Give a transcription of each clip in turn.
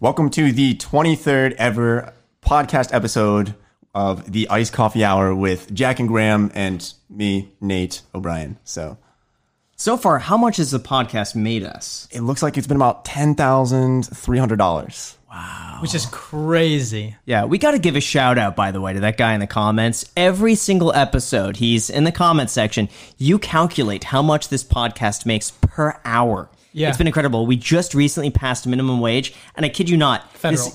Welcome to the 23rd ever podcast episode of the Iced Coffee Hour with Jack and Graham and me, Nate O'Brien. So So far, how much has the podcast made us? it looks like it's been about $10,300. Wow. Which is crazy. Yeah, we got to give a shout out, by the way, to that guy in the comments. Every single episode, he's in the comment section. You calculate how much this podcast makes per hour. Yeah. It's been incredible. We just recently passed minimum wage, and I kid you not. Federal.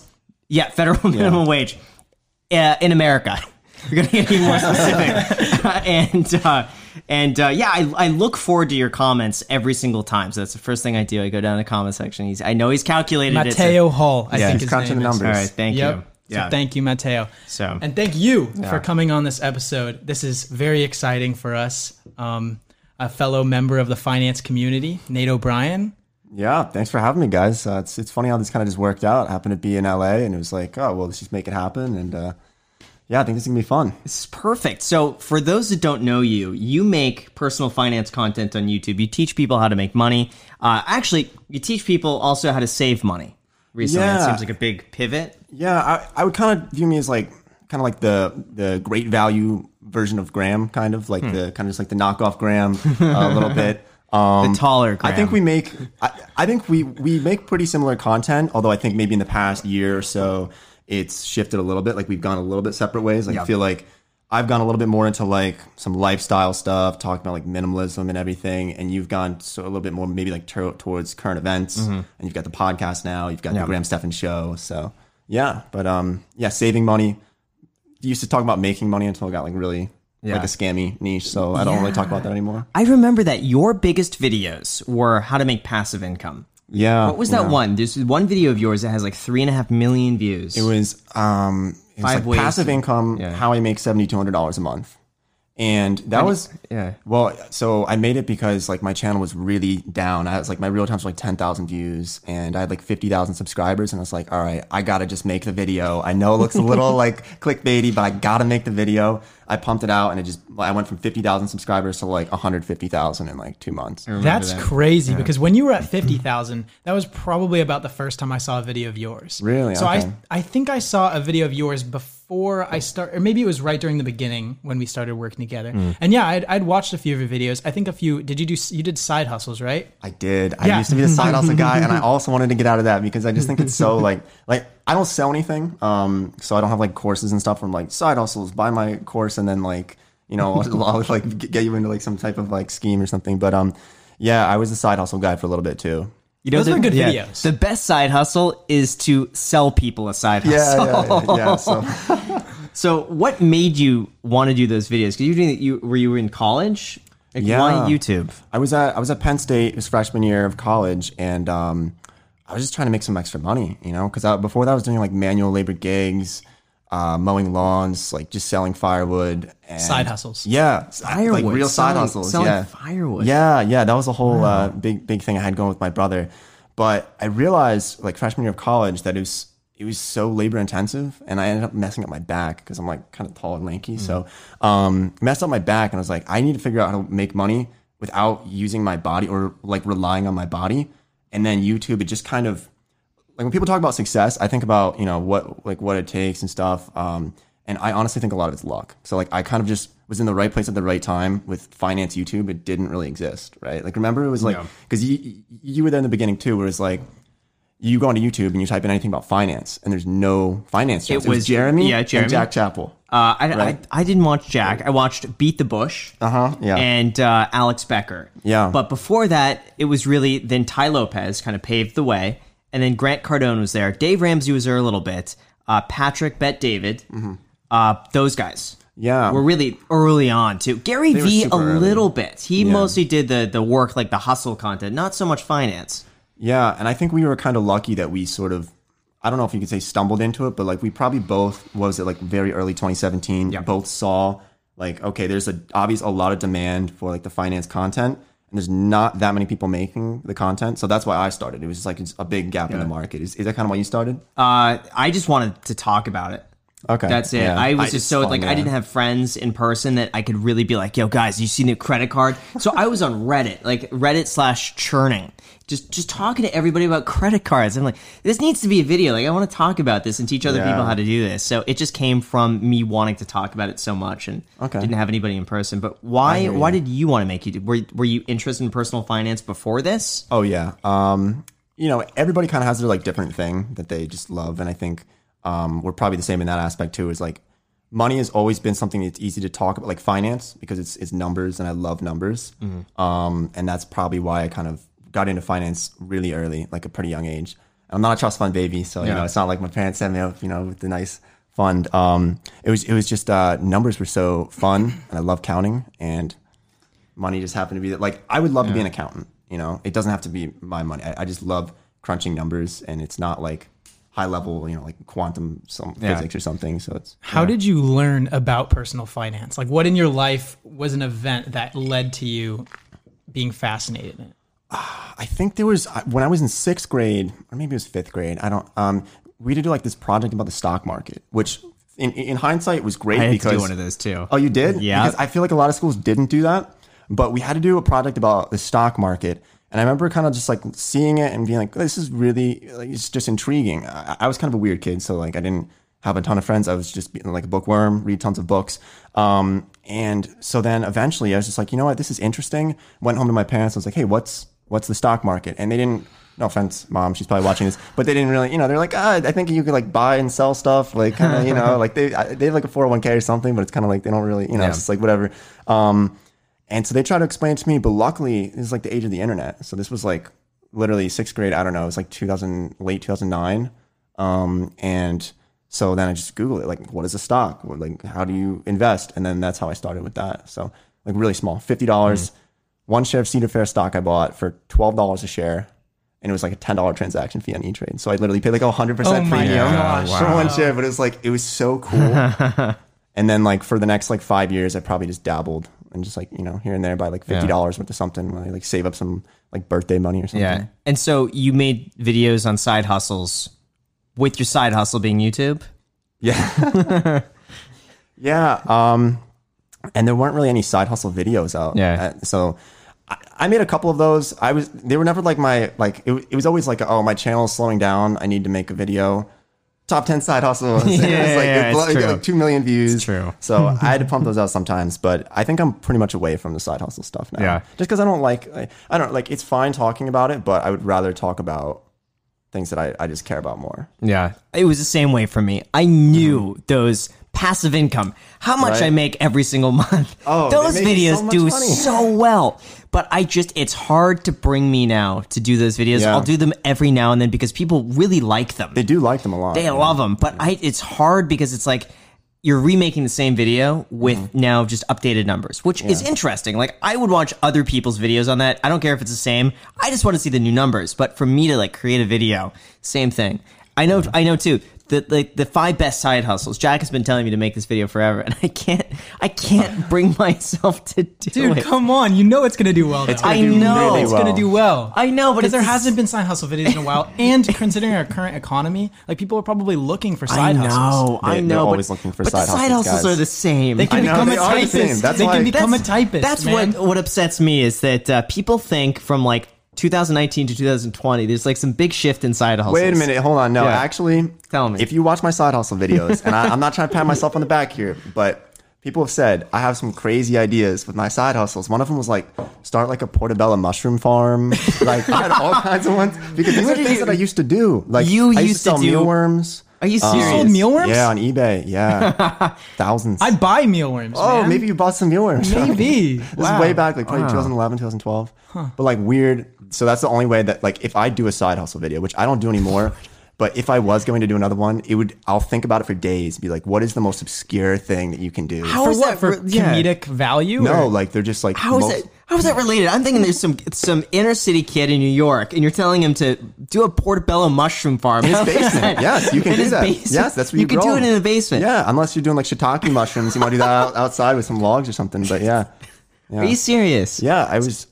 yeah, federal minimum wage uh, in America. We're going to get even more specific. and uh, and uh, yeah, I, I look forward to your comments every single time. So that's the first thing I do. I go down the comment section. He's I know he's calculated it. Mateo Hall, I Yeah, think he's his crunching name the is. numbers. All right, thank Yep. you. So thank you, Mateo. So- and thank you for coming on this episode. This is very exciting for us. Um, a fellow member of the finance community, Nate O'Brien. Yeah, thanks for having me, guys. Uh, it's, it's funny how this kind of just worked out. I happened to be in LA and it was like, oh, well, let's just make it happen. And uh, yeah, I think this is going to be fun. This is perfect. So, for those that don't know you, you make personal finance content on YouTube. You teach people how to make money. Uh, actually, you teach people also how to save money. Recently, Yeah. it seems like a big pivot. Yeah, I, I would kind of view me as like kind of like the the great value version of Graham, kind of like the kind of just like the knockoff Graham a little bit. Um, The taller. I think we make I, I think we we make pretty similar content, although I think maybe in the past year or so it's shifted a little bit. Like we've gone a little bit separate ways. Like I feel like I've gone a little bit more into like some lifestyle stuff, talking about like minimalism and everything, and you've gone so a little bit more maybe like towards current events. Mm-hmm. And you've got the podcast now. You've got the Graham Stephan show. So yeah, but um yeah, saving money. Used to talk about making money until it got like really like a scammy niche. So I don't really talk about that anymore. I remember that your biggest videos were how to make passive income. Yeah. What was that yeah. one? There's one video of yours that has like three and a half million views. It was um it was Five like ways passive to- income, yeah. how I make seventy two hundred dollars a month. And that was yeah. Well, so I made it because like my channel was really down. I was like my real times were like ten thousand views, and I had like fifty thousand subscribers, and I was like, all right, I gotta just make the video. I know it looks a little like clickbaity, but I gotta make the video. I pumped it out, and it just I went from fifty thousand subscribers to like one hundred fifty thousand in like two months. That's crazy because when you were at 50,000, that was probably about the first time I saw a video of yours. Really? So Okay. I I think I saw a video of yours before I start or maybe it was right during the beginning when we started working together. Mm. And yeah, I'd, I'd watched a few of your videos. I think a few Did you do you did side hustles, right? I did. I used to be the side hustle guy, and I also wanted to get out of that because I just think it's so like like I don't sell anything, um, so I don't have like courses and stuff from like side hustles. Buy my course and then like you know I'll, I'll, like get you into like some type of like scheme or something. But um, yeah, I was a side hustle guy for a little bit too. You know, Those the, were good yeah, videos. The best side hustle is to sell people a side hustle. yeah, yeah. yeah. So So, what made you want to do those videos? Because you were doing you were you in college? Like, Yeah. Why YouTube? I was at I was at Penn State. It was freshman year of college, and um, I was just trying to make some extra money, you know, because before that I was doing like manual labor gigs, uh, mowing lawns, like just selling firewood. And, Side hustles. Yeah, like real side selling- hustles. selling yeah, firewood. Yeah, yeah, that was a whole uh, big big thing I had going with my brother. But I realized like freshman year of college that it was it was so labor intensive, and I ended up messing up my back because I'm like kind of tall and lanky. So um, messed up my back, and I was like, I need to figure out how to make money without using my body or like relying on my body. And then YouTube, it just kind of like when people talk about success, I think about you know what like what it takes and stuff. Um, and I honestly think a lot of it's luck. So like I kind of just was in the right place at the right time with finance YouTube. It didn't really exist, right? Like remember it was like because you you were there in the beginning too, where it's like you go onto YouTube and you type in anything about finance, and there's no finance. channels. It, was, was- Jeremy, yeah, Jeremy. and Jack Chappell. Uh, I, Right. I I didn't watch Jack. I watched Beat the Bush. Uh huh. Yeah. and uh, Alex Becker. Yeah. But before that, it was really then Tai Lopez kind of paved the way, and then Grant Cardone was there. Dave Ramsey was there a little bit. Uh, Patrick Bet David. Uh, those guys. Mm-hmm. Yeah. Were really early on too. Gary were V a early. little bit. He mostly did the the work like the hustle content, not so much finance. Yeah, and I think we were kind of lucky that we sort of I don't know if you could say stumbled into it, but like we probably both was it like very early 2017 yeah. both saw like okay, there's a obvious a lot of demand for like the finance content and there's not that many people making the content. So that's why I started. It was just like it's a big gap in the market. Is, is that kind of why you started? Uh, I just wanted to talk about it. Okay, That's it. yeah. I was I- just so fun, like I didn't have friends in person that I could really be like, "Yo, guys, you seen a credit card?" So I was on Reddit, like Reddit slash churning, just just talking to everybody about credit cards. I'm like, this needs to be a video. Like I want to talk about this and teach other Yeah. people how to do this. So it just came from me wanting to talk about it so much and Okay. didn't have anybody in person. But why why did you want to make YouTube? Were were you interested in personal finance before this? Oh yeah. Um, you know, everybody kind of has their like different thing that they just love, and I think um, we're probably the same in that aspect too. Is like money has always been something that's easy to talk about, like finance, because it's it's numbers, and I love numbers. Um, and that's probably why I kind of got into finance really early, like a pretty young age. I'm not a trust fund baby, so you know, it's not like my parents set me up, you know, with the nice fund. Um, it was it was just uh, numbers were so fun, and I love counting and money just happened to be that like I would love to be an accountant. You know, it doesn't have to be my money. I, I just love crunching numbers, and it's not like high level, you know, like quantum some Yeah. physics or something. So it's How did you learn about personal finance? Like, what in your life was an event that led to you being fascinated in it? I think there was when I was in sixth grade, or maybe it was fifth grade. I don't. Um, we had to do like this project about the stock market, which in, in hindsight was great I because one of those too. Oh, you did? Yeah. Because I feel like a lot of schools didn't do that. But we had to do a project about the stock market. And I remember kind of just like seeing it and being like, this is really, like, it's just intriguing. I, I was kind of a weird kid. So like I didn't have a ton of friends. I was just being like a bookworm, read tons of books. Um, and so then eventually I was just like, you know what? This is interesting. Went home to my parents. I was like, hey, what's, what's the stock market? And they didn't, no offense, mom, she's probably watching this, but they didn't really, you know, they're like, ah, I think you could like buy and sell stuff, like kind of, you know, like they they have like a 401k or something, but it's kind of like they don't really, you know, Yeah. it's just like whatever. Um, and so they try to explain it to me, but luckily this is like the age of the internet. So this was like literally sixth grade. I don't know. It was like 2000, late 2009. Um, and so then I just Googled it, like, what is a stock? Like, how do you invest? And then that's how I started with that. So like really small, $50, dollars one share of Cedar Fair stock I bought for $12 a share. And it was like a $10 transaction fee on E-Trade. So I literally paid like a 100% Oh premium gosh. for one share, but it was like, it was so cool. And then like for the next like five years, I probably just dabbled and just like you know here and there buy like fifty dollars worth of something, when I like save up some like birthday money or something. Yeah. And so you made videos on side hustles with your side hustle being YouTube? Yeah. yeah. Um, and there weren't really any side hustle videos out. Yeah. Uh, so I, I made a couple of those. I was, they were never like my, like, it, it was always like, oh, my channel is slowing down. I need to make a video. Top 10 side hustles. Yeah, it's like, yeah, it it's it got true. like 2 million views. true. So I had to pump those out sometimes, but I think I'm pretty much away from the side hustle stuff now. Yeah. Just because I don't like, I, I don't like, it's fine talking about it, but I would rather talk about things that I, I just care about more. Yeah. It was the same way for me. I knew mm-hmm. those passive income, how much Right. I make every single month. Oh, those videos so do money. so well. But I just, it's hard to bring me now to do those videos. Yeah. I'll do them every now and then because people really like them. They do like them a lot. They yeah. love them, but I it's hard because it's like you're remaking the same video with Mm-hmm. now just updated numbers, which is interesting. Like I would watch other people's videos on that. I don't care if it's the same. I just want to see the new numbers. But for me to like create a video, same thing. I know I know too. The, the the five best side hustles. Jack has been telling me to make this video forever, and I can't I can't bring myself to do it. Dude, it. come on. You know it's going to do well. It's gonna I do know. really It's well. going to do well. I know, but because there hasn't been side hustle videos in a while, and considering our current economy, like people are probably looking for I side know, hustles. I They- know. they're but, always looking for but side the side hustles, hustles guys. are the same. They can know, become they a are the typist. That's they why- can become a typist. That's man. what what upsets me is that uh, people think from like 2019 to 2020, there's like some big shift in side hustles. Wait a minute, hold on. No, Yeah. actually, Tell me. If you watch my side hustle videos, and I, I'm not trying to pat myself on the back here, but people have said I have some crazy ideas with my side hustles. One of them was like start like a portobello mushroom farm. like I had all kinds of ones because these are things that I used to do. Like You I used used to to sell do- mealworms. Are you um, You serious? sold mealworms? Yeah, on eBay. Yeah, thousands. I buy mealworms. Oh, man. maybe you bought some mealworms. Maybe. this Wow. is way back, like probably 2011, 2012. But like weird. So that's the only way that like if I do a side hustle video, which I don't do anymore. But if I was going to do another one, it would. I'll think about it for days. Be like, what is the most obscure thing that you can do? How For is what? that For yeah. comedic value? no, or- like they're just like. How is most- that? How is that related? I'm thinking there's some some inner city kid in New York, and you're telling him to do a portobello mushroom farm In his basement. Yes, you can In do his that. basement? Yes, that's where you, can grow do it in the basement. Yeah, unless you're doing like shiitake mushrooms, you want to do that outside with some logs or something. But yeah, yeah. Are you serious? Yeah, I was,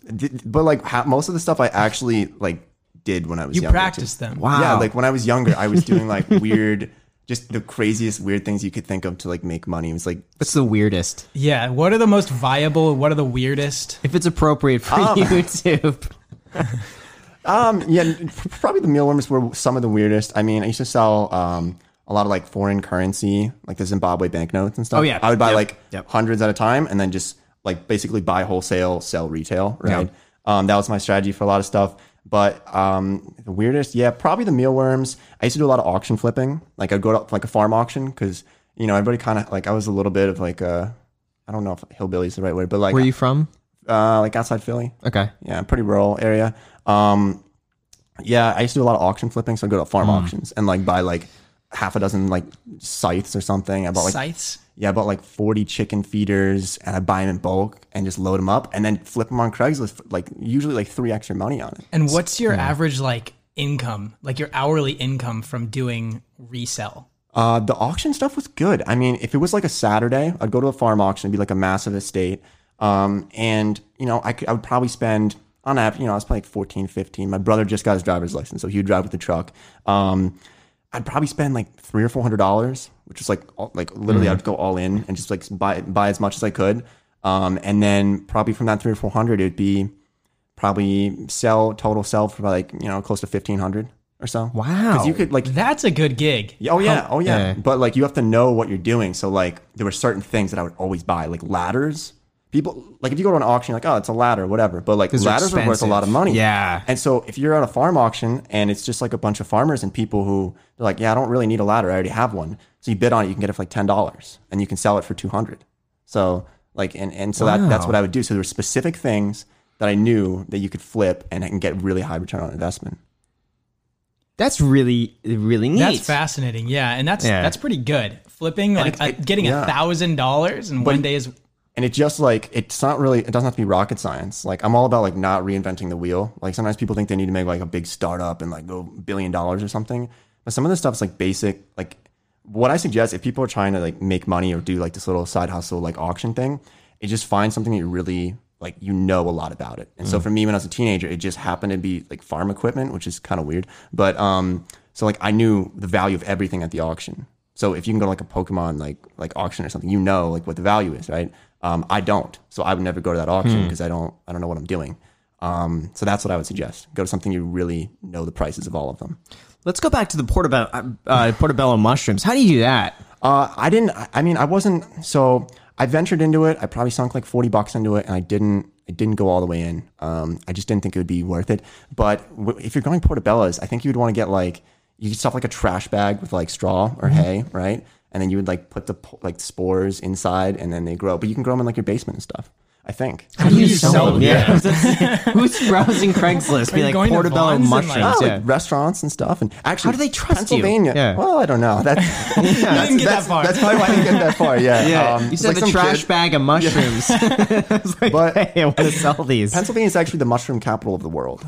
but like ha- most of the stuff I actually like did when I was You younger, practiced too. them. Wow. Yeah, like when I was younger, I was doing like weird just the craziest weird things you could think of to like make money. It was like What's the weirdest? Yeah. What are the most viable? What are the weirdest? If it's appropriate for YouTube. Um, yeah, probably the mealworms were some of the weirdest. I mean, I used to sell um, a lot of like foreign currency, like the Zimbabwe banknotes and stuff. Oh, yeah. I would buy Yep. like Yep. hundreds at a time, and then just like basically buy wholesale, sell retail. Right. Um, that was my strategy for a lot of stuff. But um, the weirdest, yeah, probably the mealworms. I used to do a lot of auction flipping. Like I'd go to like a farm auction because you know everybody kind of like I was a little bit of like a I don't know if hillbilly is the right word, but like Where are you from? uh, like outside Philly. Okay. Yeah, pretty rural area. Um, yeah, I used to do a lot of auction flipping, so I would go to farm auctions and like buy like half a dozen like scythes or something. I bought like Sites. Yeah, I bought like forty chicken feeders and I buy them in bulk and just load them up and then flip them on Craigslist for like usually like three extra money on it. And what's your average like income, like your hourly income from doing resell? Uh, the auction stuff was good. I mean, if it was like a Saturday, I'd go to a farm auction. It'd be like a massive estate. Um, and, you know, I, could, I would probably spend, on average, you know, I was probably like 14, 15. My brother just got his driver's license, so he would drive with the truck. Um, I'd probably spend like three or four hundred dollars, which is like, all, like literally I'd go all in and just like buy, buy as much as I could. Um, and then probably from that three or 400, it'd be probably sell, total sell for like, you know, close to 1500 or so. Wow. Cause you could like, That's a good gig. Oh yeah, oh yeah. Yeah. But like you have to know what you're doing. So like there were certain things that I would always buy, like ladders. People like if you go to an auction, you're like oh, it's a ladder, whatever. But like Those ladders are worth a lot of money. Yeah. And so if you're at a farm auction and it's just like a bunch of farmers and people who they're like, yeah, I don't really need a ladder, I already have one. So you bid on it, you can get it for like ten dollars, and you can sell it for two hundred. So like and and so that that's what I would do. So there were specific things that I knew that you could flip and and get really high return on investment. That's really, really neat. That's fascinating. Yeah, and that's Yeah. that's pretty good. Flipping like it's- uh, it- getting a thousand dollars in one day is and it just like it's not really it doesn't have to be rocket science. Like i'm all about like not reinventing the wheel. Like sometimes people think they need to make like a big startup and like go billion dollars or something. But some of this stuff's like basic like what i suggest if people are trying to like make money or do like this little side hustle like auction thing it just find something that you really like you know a lot about it. And so for me when i was a teenager it just happened to be like farm equipment which is kind of weird. But um so like i knew the value of everything at the auction. So if you can go to like a Pokemon like like auction or something, you know like what the value is, right? Um, I don't, so I would never go to that auction because I don't I don't know what I'm doing. Um, so that's what I would suggest. Go to something you really know the prices of all of them. Let's go back to the portobello, uh, portobello mushrooms. How do you do that? Uh, I didn't. I- mean, I wasn't. So I ventured into it. I probably sunk like forty bucks into it, and I didn't. I didn't go all the way in. Um, I just didn't think it would be worth it. But w- if you're going portobellos, I think you would want to get like you could stuff like a trash bag with like straw or hay, right? And then you would like put the like spores inside, and then they grow. But you can grow them in like your basement and stuff. I think. How do you sell sell them? them? Yeah. Who's browsing Craigslist? Be like portobello Vons and, like- mushrooms. Oh, yeah. like restaurants and stuff, and actually, How do they trust you? Pennsylvania. Yeah. Well, I don't know. That's, didn't get that that's, far. that's probably why I didn't get that far. Yeah, Yeah, Um, you it's said like the trash kid- bag of mushrooms. I like, But- hey, I want to sell these. Pennsylvania is actually the mushroom capital of the world.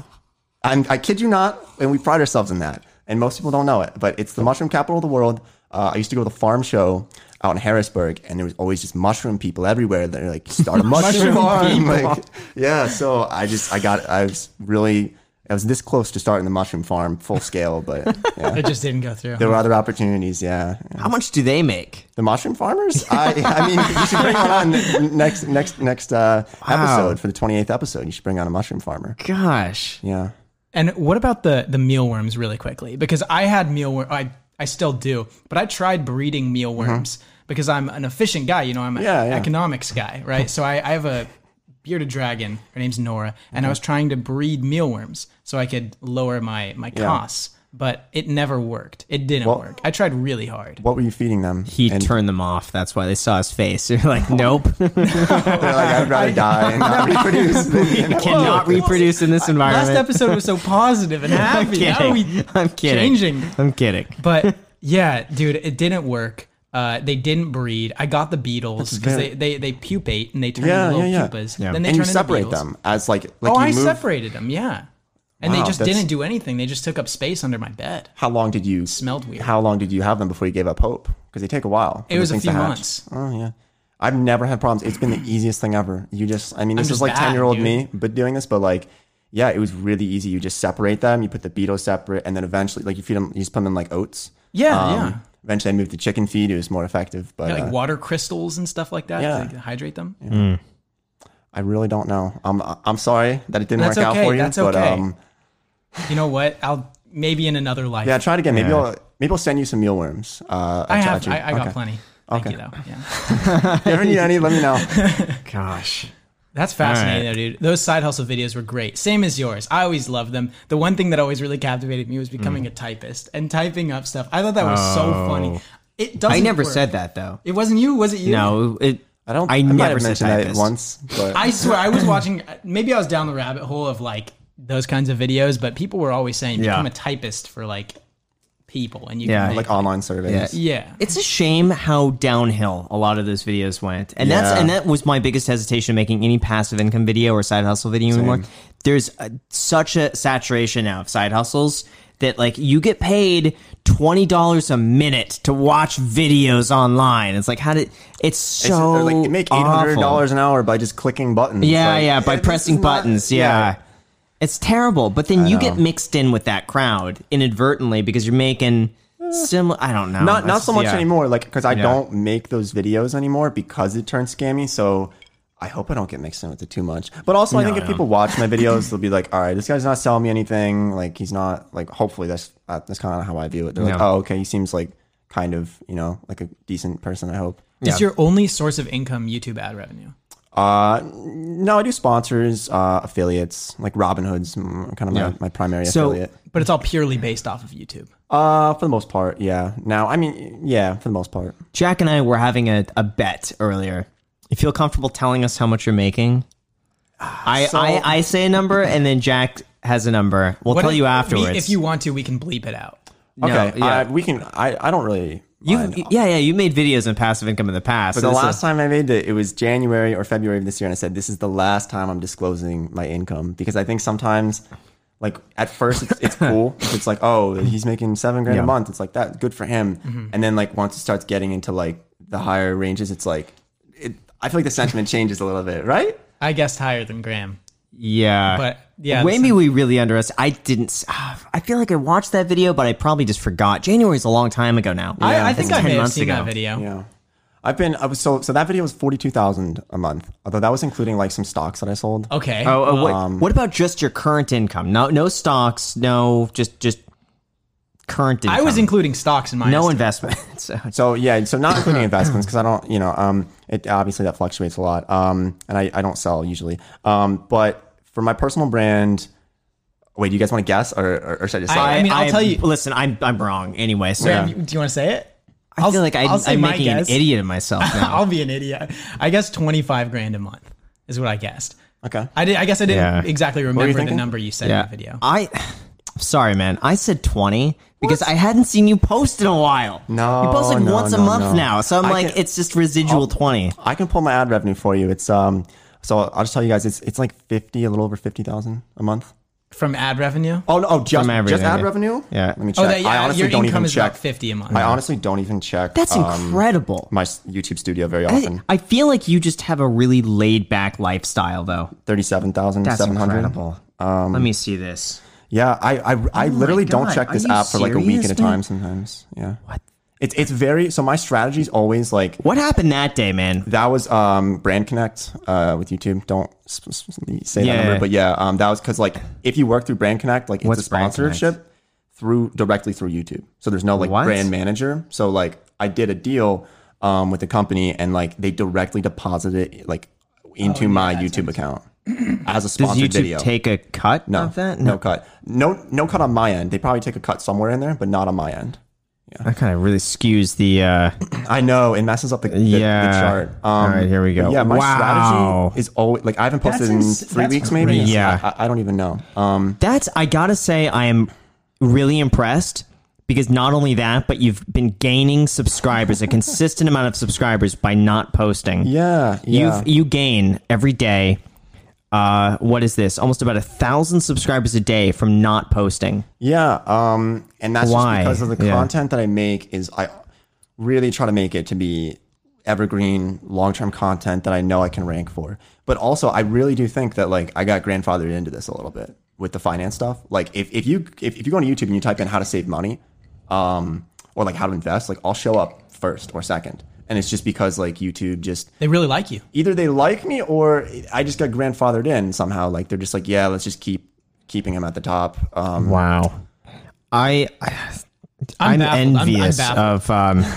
I'm, I kid you not, and we pride ourselves in that. And most people don't know it, but it's the mushroom capital of the world. Uh, I used to go to the farm show out in Harrisburg, and there was always just mushroom people everywhere. They're like, start a mushroom farm. Like, yeah, so I just, I got, I was really, I was this close to starting the mushroom farm full scale, but yeah, it just didn't go through. there were other opportunities. Yeah, How much do they make? the mushroom farmers. I, I mean, you should bring one on next, next, next uh, episode for the twenty eighth episode. You should bring on a mushroom farmer. Gosh. Yeah. And what about the the mealworms really quickly? Because I had mealworm I I still do, but I tried breeding mealworms because I'm an efficient guy, you know, I'm an. Yeah, yeah. economics guy, right? So I, I have a bearded dragon, her name's Nora, and Mm-hmm. I was trying to breed mealworms so I could lower my my costs, but it never worked. It didn't Well- work. I tried really hard. What were you feeding them? He and turned them off. That's why they saw his face. They're like, nope. they're like, I'd rather die and not reproduce. than- Cannot reproduce in this environment. Last episode was so positive and I'm happy. Now we. I'm kidding. changing. I'm kidding. But yeah, dude, it didn't work. Uh, they didn't breed. I got the beetles because they, they they pupate and they turn Yeah, into little yeah, yeah. pupas. Yeah. Then they and you turn into separate beetles. them as like like oh, you I move. separated them. Yeah, and Wow, they just didn't do anything. They just took up space under my bed. How long did you Smelled weird. How long did you have them before you gave up hope? Because they take a while. It was a few months. Oh yeah. I've never had problems. It's been the easiest thing ever. You just, I mean, this is like ten year old me, but doing this, but like, yeah, it was really easy. You just separate them. You put the beetles separate, and then eventually, like, you feed them. You just put them in like oats. Yeah, yeah. eventually I moved to chicken feed. It was more effective, but like uh, water crystals and stuff like that Yeah. to hydrate them. I really don't know. I'm I'm sorry that it didn't That's work out for you, that's but okay. um, You know what? I'll maybe in another life. yeah, try it again. Maybe Yeah. I'll maybe I'll send you some mealworms. Uh, I at- have. at. I, I got Okay. plenty. Thank Okay. you though. Yeah. If you ever need any, let me know. Gosh. That's fascinating, All though, dude. Those side hustle videos were great. Same as yours. I always loved them. The one thing that always really captivated me was becoming Mm. a typist and typing up stuff. I thought that was so funny. It doesn't. I never work. said that though. It wasn't you, was it you? No, it. I don't. I I, might never have said mentioned that once, but I swear, I was watching. Maybe I was down the rabbit hole of like those kinds of videos, but people were always saying Yeah. become a typist for like people, and you Yeah, can make, like online surveys. yeah. It's a shame how downhill a lot of those videos went, and that's and that was my biggest hesitation making any passive income video or side hustle video anymore. There's a, such a saturation now of side hustles that like you get paid twenty dollars a minute to watch videos online. It's like how did it's It's, so or, like you make eight hundred awful. dollars an hour by just clicking buttons. Yeah, Like, yeah, by this is pressing not- buttons. Yeah. It's terrible. But then you get mixed in with that crowd inadvertently because you're making similar. I don't know. Not not so much Yeah. anymore. Like because I Yeah. don't make those videos anymore because it turns scammy. So I hope I don't get mixed in with it too much. But also, I think if people watch my videos, they'll be like, "All right, this guy's not selling me anything. Like he's not like." Hopefully, that's uh, that's kind of how I view it. They're like, "Oh, okay, he seems like kind of you know like a decent person." I hope. Is your only source of income YouTube ad revenue? Uh, no, I do sponsors, uh, affiliates, like Robinhood's mm, kind of Yeah. my, my primary So- affiliate. But it's all purely based off of YouTube. Uh, for the most part, yeah. Now, I mean, yeah, for the most part. Jack and I were having a, a bet earlier. You feel comfortable telling us how much you're making? I, So- I, I say a number and then Jack has a number. We'll What tell if- you we- afterwards. if you want to, we can bleep it out. No, Okay, yeah. uh, we can. I, I don't really. You mind. yeah, yeah, you made videos on passive income in the past. But so the last is- time I made it, it was January or February of this year, and I said this is the last time I'm disclosing my income because I think sometimes, like at first, it's, it's cool. It's like, oh, he's making seven grand Yeah. a month. It's like that, good for him. Mm-hmm. And then like once it starts getting into like the higher ranges, it's like, it. I feel like the sentiment changes a little bit, right? I guessed higher than Graham. Yeah. But, yeah, Maybe the- we really underestimated. I didn't. s- ah, I feel like I watched that video, but I probably just forgot. January's a long time ago now. I, I think It's I 10 may have seen ago. that video. Yeah. I've been. I was so so that video was forty two thousand a month. Although that was including like some stocks that I sold. Okay. Oh, uh, what, Um, what about just your current income? No, no stocks. No, just just current income. I was including stocks in my no estimate. investment. So, So yeah, so not including investments because I don't, you know, um, it obviously that fluctuates a lot, um, and I, I don't sell usually, um, but for my personal brand, wait, do you guys want to guess or, or, or should I just say? I it? mean, I'll tell you- Listen, I'm I'm wrong anyway. So Graham, you- do you want to say it? I feel like I, I'll say I'm my making guess. an idiot of myself now. I'll be an idiot. I guess twenty five grand a month is what I guessed. okay, I did. I guess I didn't Yeah. exactly remember the thinking? number you said yeah, in the video. I. Sorry, man. I said 20 because I hadn't seen you post in a while. No, you post like no, once a no, month no. now, so I'm I like, can- it's just residual 20. I can pull my ad revenue for you. It's um, so I'll just tell you guys, it's it's like fifty, a little over fifty thousand a month. From ad revenue. Oh no, oh, just From just ad everything, revenue. yeah. let me check. Oh, that, yeah, I honestly your don't income even is check. about fifty a month. I honestly don't even check. That's um, incredible. My s- YouTube studio very I, often. I feel like you just have a really laid back lifestyle, though. Thirty-seven thousand That's seven hundred. incredible. Let me see this. Yeah, I I, I literally don't God, check are this you app for like a week serious, at a man? time sometimes. Yeah. What? It's it's very so my strategy is always like What happened that day, man? that was um brand connect uh with YouTube. Don't s- s- s- say Yeah. that number, but yeah, um that was because like if you work through brand connect, like it's What's a Brand Connect? sponsorship through directly through YouTube. So there's no like What? brand manager. So like I did a deal um with the company and like they directly deposited it like into my YouTube account as a Does sponsored YouTube video. take a cut no, of that? no cut. No no cut on my end. They probably take a cut somewhere in there, but not on my end. That kind of really skews the. Uh, I know it messes up the, the, Yeah. the chart. Um, All right, here we go. Yeah, my Wow. strategy is always like I haven't posted That's in three that's weeks, maybe. crazy. Yeah. I, I don't even know. Um, that's. I gotta say, I am really impressed because not only that, but you've been gaining subscribers, a consistent amount of subscribers by not posting. yeah, yeah. You've you gain every day. Uh, what is this? Almost about a thousand subscribers a day from not posting. Yeah, um, and that's Why? just because of the Yeah. content that I make is I really try to make it to be evergreen, long term content that I know I can rank for. But also, I really do think that like I got grandfathered into this a little bit with the finance stuff. Like if, if you if, if you go on YouTube and you type in how to save money, um, or like how to invest, like I'll show up first or second. And it's just because like YouTube just They really like you. either they like me or I just got grandfathered in somehow. Like they're just like, yeah, let's just keep keeping him at the top. Um, Wow. I, I I'm I'm, baffled. I'm- I'm envious of. Um, here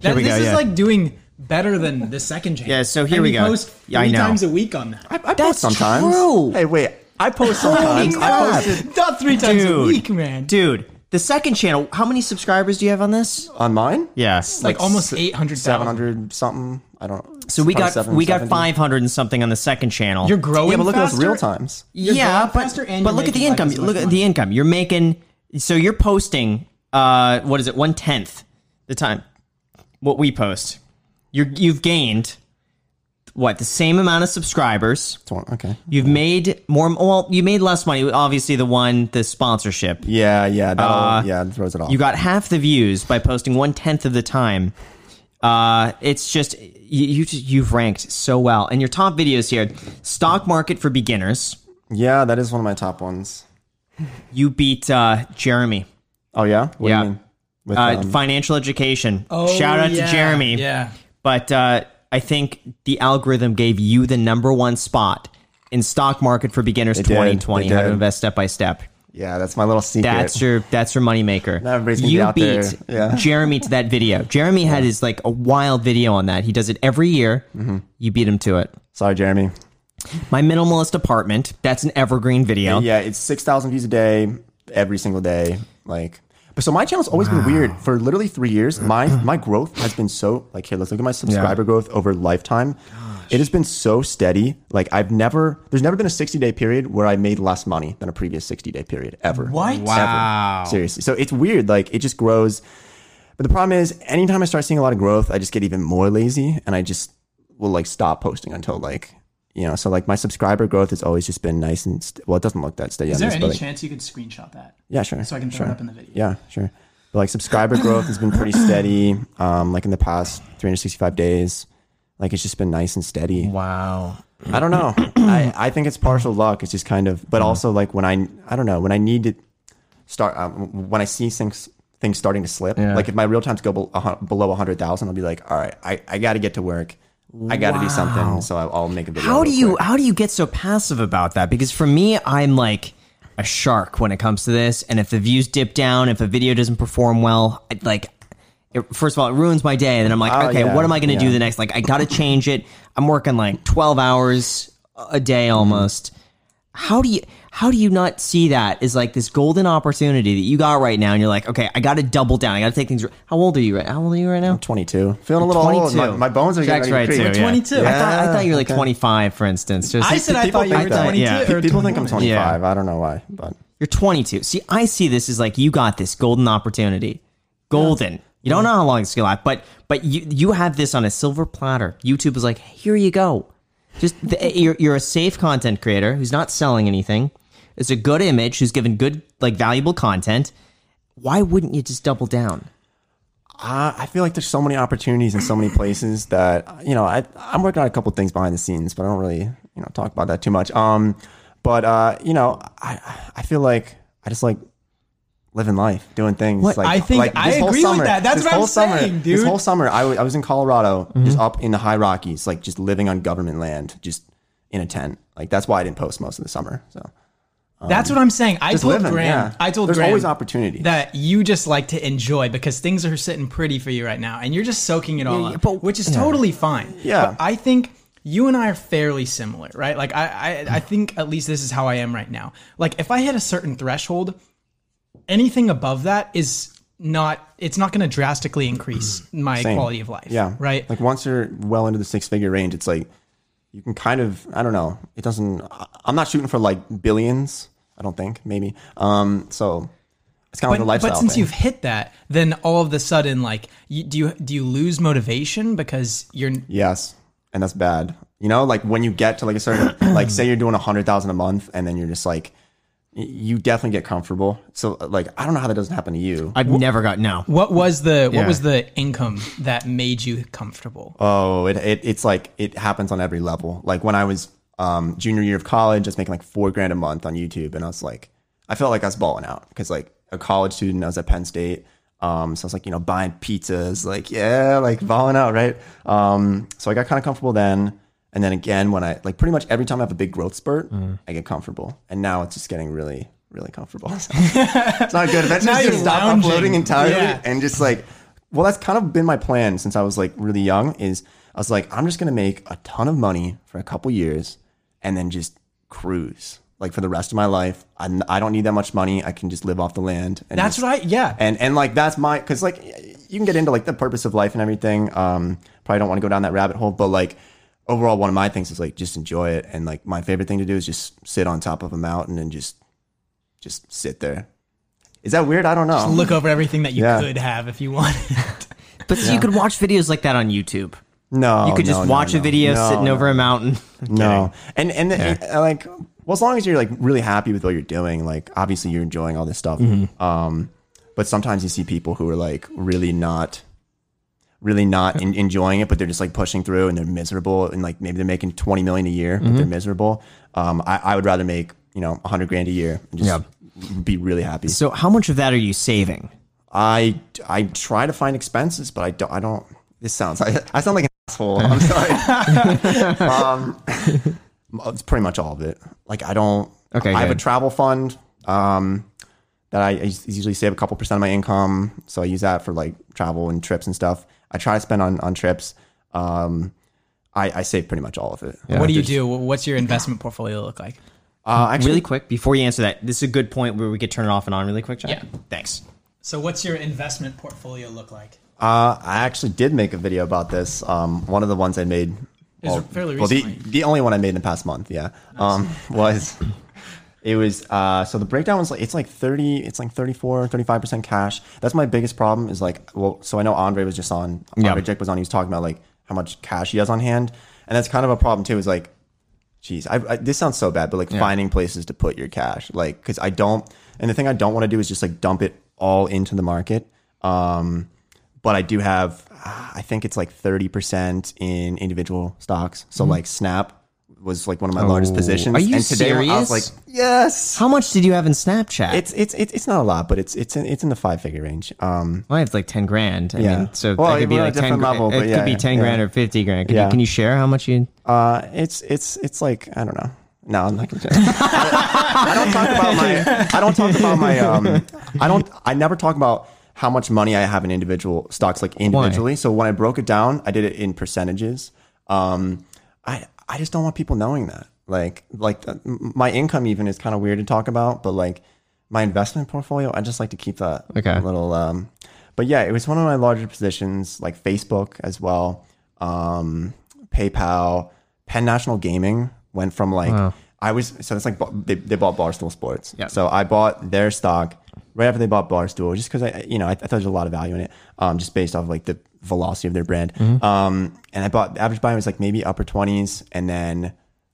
That- we this go. is yeah. like doing better than the second channel. Yeah, so here And we you go. Post Yeah, I three know. times a week on that. I, I That's post sometimes. true. Hey, wait, I post sometimes. I crap. posted Not three times a week, man. dude. The second channel. How many subscribers do you have on this? on mine. Yes. like, almost s- 800,000. 700 something. I don't. so we got probably we got 500 and something on the second channel. You're growing Yeah, but look at those real times. You're yeah, growing but faster and but you're look at the making, like, income. as much look at money. the income. You're making. So you're posting. Uh, what is it? One tenth the time. What we post. You're you've gained. What the same amount of subscribers? Okay. You've made more. Well, you made less money. Obviously, the one the sponsorship. Yeah, yeah, that'll, Uh, yeah, it throws it off. You got half the views by posting one tenth of the time. Uh, it's just you, you you've ranked so well, and your top videos here: stock market for beginners. yeah, that is one of my top ones. You beat uh, Jeremy. Oh yeah, what Yeah. do you mean? With, Uh, um, financial education. Oh, Shout out yeah, to Jeremy. Yeah. But uh, I think the algorithm gave you the number one spot in stock market for beginners did, 2020. How to invest step by step. yeah, that's my little secret. That's your that's your moneymaker. Now everybody's gonna you get out beat there. Yeah. Jeremy to that video. Jeremy had his like a wild video on that. He does it every year. Mm-hmm. You beat him to it. Sorry, Jeremy. My minimalist apartment. That's an evergreen video. Yeah, it's six thousand views a day, every single day. Like, but so my channel's always been weird for literally three years. My my growth has been so like here. Let's look at my subscriber growth over lifetime. It has been so steady. Like I've never, there's never been a 60 day period where I made less money than a previous 60 day period ever. What? Wow. Ever. Seriously. So it's weird. Like it just grows. But the problem is, anytime I start seeing a lot of growth, I just get even more lazy, and I just will like stop posting until like you know. So like my subscriber growth has always just been nice and st- well, it doesn't look that steady. Is on there this, any but, like, chance you could screenshot that Yeah, sure. so I can throw sure. it up in the video? Yeah, sure. But like subscriber growth has been pretty steady. Um, like in the past 365 days, like it's just been nice and steady. Wow. I don't know. I, I think it's partial luck. It's just kind of, but also like when I, I don't know, when I need to start, um, when I see things, things starting to slip, Yeah. like if my real times go bel- a below 100,000, I'll be like, all right, I, I got to get to work. I got to do something. So I'll, make a video. How do you quick. how do you get so passive about that? Because for me, I'm like a shark when it comes to this. And if the views dip down, if a video doesn't perform well, I, like it, first of all, it ruins my day. And then I'm like, Oh, okay, yeah, what am I going to do the next? Like, I got to change it. I'm working like 12 hours a day almost. How do you how do you not see that as like this golden opportunity that you got right now? And you're like, okay, I got to double down. I got to take things. How old are you right? How old are you right now? 22. Feeling a little old. 22. My, my bones are Jack's getting ready right too. yeah. 22. I thought I thought you were like okay. 25, for instance. Just- I said I thought you think were that. 22 Yeah. or People think I'm 21. 25. I don't know why, but You're 22. See, I see this as like you got this golden opportunity. Golden. You don't know how long it's gonna last, but but you you have this on a silver platter. YouTube is like, here you go. Just the, you're you're a safe content creator who's not selling anything. It's a good image who's given good like valuable content. Why wouldn't you just double down? Uh, I feel like there's so many opportunities in so many places that you know I I'm working on a couple things behind the scenes, but I don't really you know talk about that too much. Um, but uh, you know I I feel like I just like living life, doing things. What? Like I think- like I this whole agree with that. That's what I'm summer, saying, dude. Mm-hmm. whole summer, I was in Colorado, just up in the high Rockies, like just living on government land, just in a tent. Like that's why I didn't post most of the summer. So That's what I'm saying. I told living, Graham. yeah. I told There's Graham always opportunity. that you just like to enjoy because things are sitting pretty for you right now, and you're just soaking it all Yeah, yeah, up, but- which is totally fine. Yeah. But I think you and I are fairly similar, right? Like I, I, I think at least this is how I am right now. Like if I hit a certain threshold, anything above that is not. It's not going to drastically increase my Same. quality of life. Yeah. Right. Like once you're well into the six figure range, it's like you can kind of I don't know. It doesn't I'm not shooting for like billions, I don't think, maybe. Um so it's kind of like a but, lifestyle. but since thing. you've hit that, then all of the sudden, like, you, do you do you lose motivation because you're Yes. And that's bad. You know, like when you get to like a certain like say you're doing a hundred thousand a month and then you're just like you definitely get comfortable. So like I don't know how that doesn't happen to you. I've never got no. What was the what Yeah. was the income that made you comfortable? Oh, it, it it's like it happens on every level. Like when I was um, junior year of college, I was making like four grand a month on YouTube, and I was like, I felt like I was balling out because like a college student, I was at Penn State. Um, so I was like, you know, buying pizzas, like, yeah, like balling out, right? Um, so I got kind of comfortable then. And then again, when I like pretty much every time I have a big growth spurt, I get comfortable. And now it's just getting really, really comfortable. So it's not good. Eventually, Now just you're stop lounging. uploading entirely Yeah. and just like, well, that's kind of been my plan since I was like really young. Is I was like, I'm just gonna make a ton of money for a couple years and then just cruise like for the rest of my life. I, I don't need that much money. I can just live off the land. And That's just- right. Yeah. and and like that's my because like you can get into like the purpose of life and everything um probably don't want to go down that rabbit hole but like overall one of my things is like just enjoy it and like my favorite thing to do is just sit on top of a mountain and just just sit there is that weird i don't know Just Look over everything that you Yeah. could have if you wanted. But you could watch videos like that on YouTube. no You could just no, no, watch a video No, sitting no. over a mountain. No, and and, and, uh, like, well, as long as you're like really happy with what you're doing, like obviously you're enjoying all this stuff. Um, but sometimes you see people who are like really not, really not en- enjoying it, but they're just like pushing through and they're miserable, and like maybe they're making twenty million a year, but they're miserable. Um, I, I would rather make you know a hundred grand a year and just be really happy. So how much of that are you saving? I I try to find expenses, but I don't. I don't. This sounds. I, I sound like an asshole. I'm sorry. um, it's pretty much all of it. Like I don't. Okay, I have a travel fund. Um, that I, I usually save a couple percent of my income, so I use that for like travel and trips and stuff. I try to spend on on trips. Um, I, I save pretty much all of it. what do you do? What's your investment portfolio look like? Uh, actually, Really quick, before you answer that, this is a good point where we could turn it off and on really quick, John. Yeah. Thanks. So, what's your investment portfolio look like? Uh, I actually did make a video about this. Um, one of the ones I made. It was fairly well, the, recently. the only one I made in the past month, yeah, um, was it was uh, so the breakdown was like it's like 30 it's like 34 35% cash that's my biggest problem is like well so i know Andrei was just on Yeah. Jake was on he was talking about like how much cash he has on hand and that's kind of a problem too is like Jeez, I, I, this sounds so bad, but like finding places to put your cash, like because I don't, and the thing I don't want to do is just like dump it all into the market. Um, but I do have, I think it's like thirty percent in individual stocks. So like Snap was like one of my largest Oh, positions. are you and today I was serious? like, yes. How much did you have in Snapchat? It's it's it's it's not a lot, but it's it's in, it's in the five figure range. Um, well, I have like ten grand. I Yeah. mean, so Well, that could be like ten. level, it but could be ten yeah. grand or fifty grand. Can, Yeah. you, can you share how much you? Uh, it's it's it's like I don't know. No, I'm not gonna. I, I don't talk about my. I don't talk about my. Um, I don't. I never talk about how much money I have in individual stocks, like individually. So when I broke it down, I did it in percentages. Um, I I just don't want people knowing that. Like like uh, my income even is kind of weird to talk about, but like my investment portfolio, I just like to keep that Okay. a little. Um, but yeah, it was one of my larger positions, like Facebook as well, um, PayPal, Penn National Gaming went from like I was so it's like they, they bought Barstool Sports, Yeah. so I bought their stock right after they bought Barstool, just because I you know I, I thought there was a lot of value in it, um, just based off like the velocity of their brand, um, and I bought the average buy was like maybe upper twenties, and then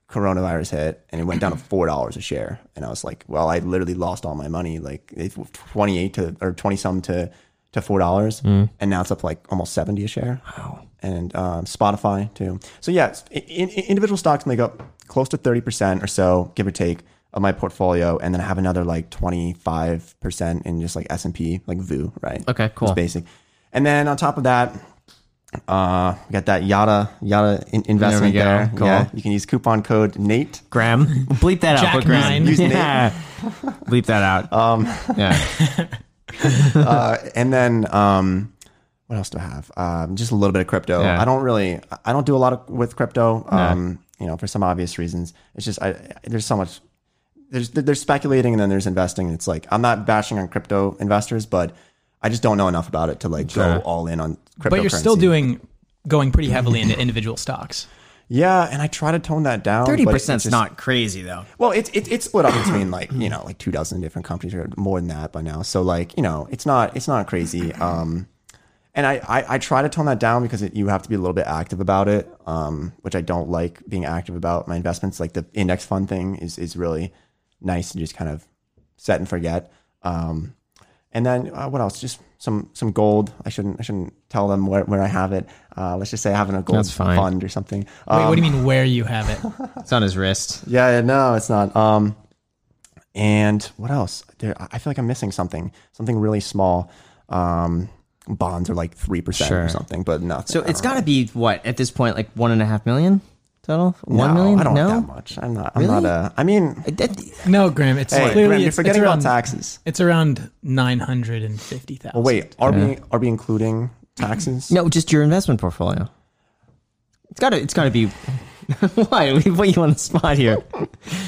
coronavirus hit and it went down to four dollars a share. And i was like well i literally lost all my money like it- 28 to or 20 some to to four dollars. And now it's up like almost 70 a share. Wow. And um, spotify too. So yeah i- in, in- individual stocks make up close to 30% or so give or take of my portfolio and then i have another like 25% in just like s&p like VOO right Okay, cool. Just basic and then on top of that uh, we got that Yada Yada in- investment go. there. Cool. Yeah, you can use coupon code Nate. Graham, bleep that out. Jack Graham. nine. Use Nate. Yeah, bleep that out. Um, yeah. Uh, and then um, what else do I have? Um, just a little bit of crypto. Yeah. I don't really, I don't do a lot of with crypto. Um, you know, for some obvious reasons. It's just I, there's so much. There's there's speculating and then there's investing. And it's like I'm not bashing on crypto investors, but I just don't know enough about it to like Sure. go all in on crypto. But you're still doing going pretty heavily into individual stocks. Yeah, and I try to tone that down. Thirty but it percent's not crazy though. Well, it's it's it's split up between like you know like two dozen different companies or more than that by now. So like you know it's not it's not crazy. Um, and I, I I try to tone that down because it, you have to be a little bit active about it. Um, which I don't like being active about my investments. Like the index fund thing is is really nice to just kind of set and forget. Um, and then uh, what else? Just some some gold. I shouldn't I shouldn't tell them where, where I have it. Uh, let's just say I have it in a gold fund or something. Wait, Um, what do you mean where you have it? It's on his wrist. yeah, yeah, no, it's not. Um, and what else? There, I I feel like I'm missing something. Something really small. Um, bonds are like three percent Sure. or something, but nothing. So it's got to be what at this point, like one and a half million total. One no, million? I don't no. have that much. I'm not. I'm Really? not a. I mean, That- No, Graham. It's hey, clearly Graham, you're it's, forgetting it's about taxes. It's around nine hundred and fifty thousand. Well, wait, are we are we including taxes? no, just your investment portfolio. It's got to. It's got to be. Why? We put you on the spot here.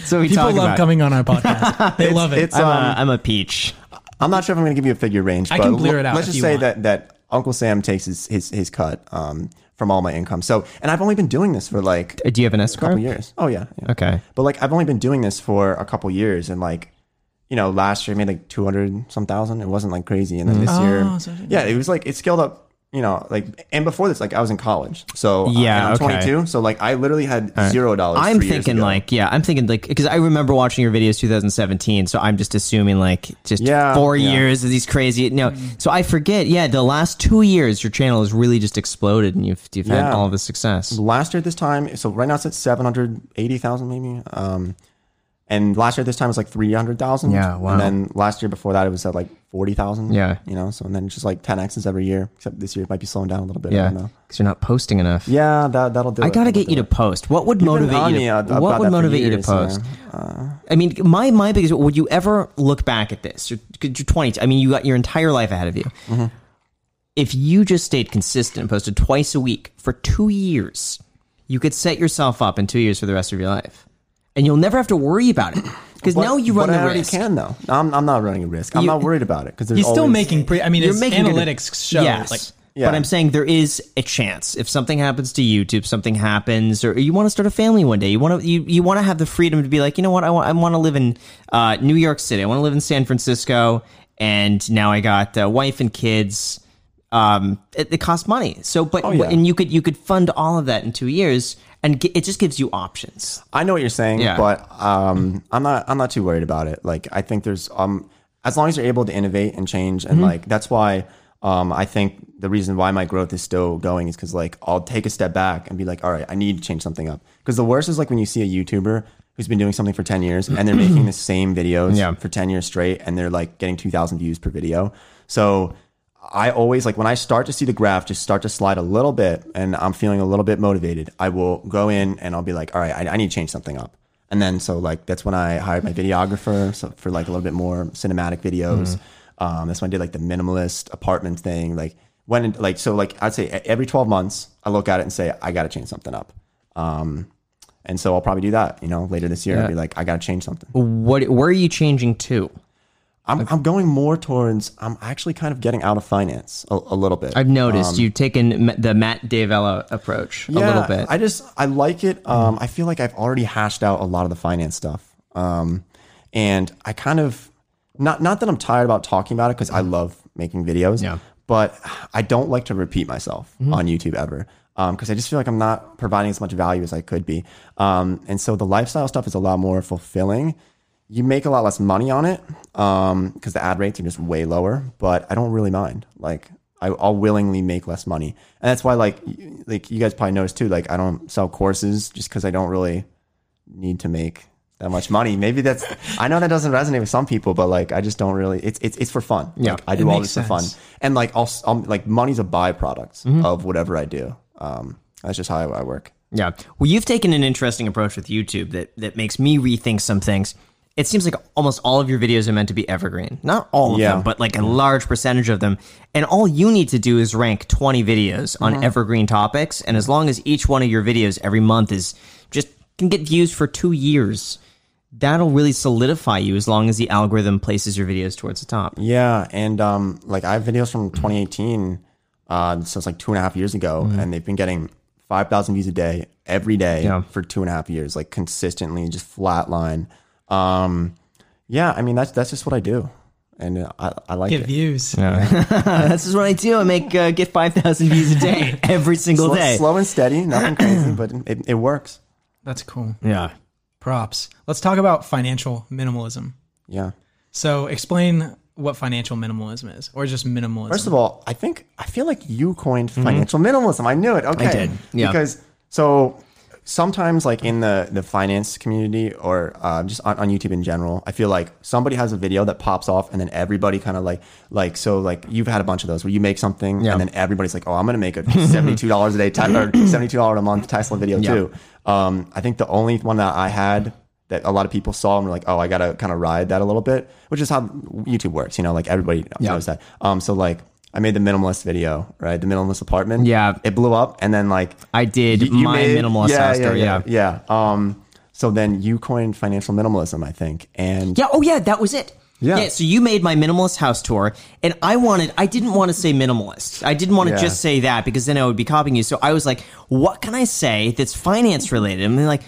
So we talk about people talk love about. coming on our podcast. They love it. It's I'm, um, a, I'm a peach. I'm not sure if I'm going to give you a figure range. I but can clear it out Let's if just you say want. that that Uncle Sam takes his his, his cut um, from all my income. So, and I've only been doing this for like Do you have an a S corp? couple years. Oh yeah, yeah. Okay. But like I've only been doing this for a couple years, and like you know, last year I made like two hundred some thousand. It wasn't like crazy, and then this Oh, year, so- yeah, it was like it scaled up. You know, like and before this, like I was in college, so Yeah, I'm okay. 22, so like I literally had zero dollars. I'm thinking like yeah, I'm thinking like because I remember watching your videos 2017, so I'm just assuming like just Yeah, four yeah. years of these crazy no. So I forget. Yeah, the last two years your channel has really just exploded, and you've you've had all the success. last year at this time so right now it's at 780,000 maybe um and last year this time it was like 300,000 Yeah, wow. and then last year before that it was at like 40,000 Yeah. you know so and then just like 10x's every year except this year it might be slowing down a little bit Yeah, because you're not posting enough. yeah that that'll do I it. gotta get you to post. What would You've motivate you? To, what would motivate you to post? yeah. I mean, my my biggest. Would you ever look back at this? You're, you're 20. I mean, you got your entire life ahead of you. Mm-hmm. If you just stayed consistent and posted twice a week for two years, you could set yourself up in two years for the rest of your life, and you'll never have to worry about it because now you run but the I already risk. can though I'm, I'm not running a risk I'm You- not worried about it because He's still making pre. I mean, You're his making good- analytics show. Yes. Like, Yeah. But I'm saying there is a chance if something happens to YouTube, something happens, or you want to start a family one day. You want to you, you want to have the freedom to be like, you know what, I want I want to live in uh, New York City. I want to live in San Francisco, and now I got a wife and kids. Um, it, it costs money. So, but Oh, yeah. and you could you could fund all of that in two years, and ge- it just gives you options. I know what you're saying, Yeah. but um, I'm not. I'm not too worried about it. Like I think there's um, as long as you're able to innovate and change, and like that's why um, I think the reason why my growth is still going is because like I'll take a step back and be like, all right, I need to change something up. Because the worst is like when you see a YouTuber who's been doing something for 10 years and they're making the same videos Yeah. for 10 years straight and they're like getting 2,000 views per video. So I always like when I start to see the graph just start to slide a little bit and I'm feeling a little bit motivated, I will go in and I'll be like, all right, I, I need to change something up. And then so like that's when I hired my videographer so for like a little bit more cinematic videos. Um, that's when I did like the minimalist apartment thing. Like when like so like I'd say every 12 months I look at it and say I got to change something up. Um, and so I'll probably do that. You know, later this year I'll be like I got to change something. What where are you changing to? I'm, I'm going more towards I'm actually kind of getting out of finance a, a little bit. I've noticed you've taken the Matt D'Avella approach a little bit. I just I like it. Um, I feel like I've already hashed out a lot of the finance stuff. Um, and I kind of not not that I'm tired about talking about it because I love making videos. Yeah. But I don't like to repeat myself on YouTube ever. Because I just feel like I'm not providing as much value as I could be. Um, and so the lifestyle stuff is a lot more fulfilling. You make a lot less money on it because the ad rates are just way lower. But I don't really mind. Like I, I'll willingly make less money, and that's why like like you guys probably noticed too. Like I don't sell courses just because I don't really need to make that much money. Maybe that's I know that doesn't resonate with some people, but like I just don't really. It's it's it's for fun. Yeah, like, I do all this for fun, and like I'll, I'll like money's a byproduct Mm-hmm. of whatever I do. Um, that's just how I, I work. Yeah. Well, you've taken an interesting approach with YouTube that that makes me rethink some things. It seems like almost all of your videos are meant to be evergreen. Not all of Yeah. them, but like a large percentage of them. And all you need to do is rank 20 videos on Mm-hmm. evergreen topics. And as long as each one of your videos every month is just can get views for two years, that'll really solidify you as long as the algorithm places your videos towards the top. Yeah, and um, like I have videos from 2018, uh, so it's like two and a half years ago, and they've been getting 5,000 views a day every day Yeah. for two and a half years, like consistently, just flatline. Um, yeah, I mean that's that's just what I do, and uh, I, I like get it. views. That's just what I do. I make uh, get 5,000 views a day every single Slow, day. slow and steady, nothing crazy, but it, it works. That's cool. Yeah. Props. Let's talk about financial minimalism. Yeah. So explain what financial minimalism is, or just minimalism. First of all, I think I feel like you coined financial minimalism. I knew it. Okay, I did, yeah. Because so sometimes like in the the finance community or uh, just on, on YouTube in general, I feel like somebody has a video that pops off, and then everybody kind of like like so like you've had a bunch of those where you make something, Yeah. and then everybody's like, oh, I'm gonna make a seventy two dollars a day or seventy two dollars a month Tesla video too. Um, I think the only one that I had that a lot of people saw and were like, oh, I gotta kind of ride that a little bit, which is how YouTube works. You know, like everybody knows that. Um, so like. I made the minimalist video, right? The minimalist apartment. Yeah. It blew up, and then like I did you- you my made- minimalist house tour, yeah. yeah. Um, so then you coined financial minimalism, I think, and Yeah. Oh, yeah. That was it. Yeah. So you made my minimalist house tour, and I wanted. I didn't want to say minimalist. I didn't want to Yeah. just say that because then I would be copying you. So I was like, what can I say that's finance related? I'm like.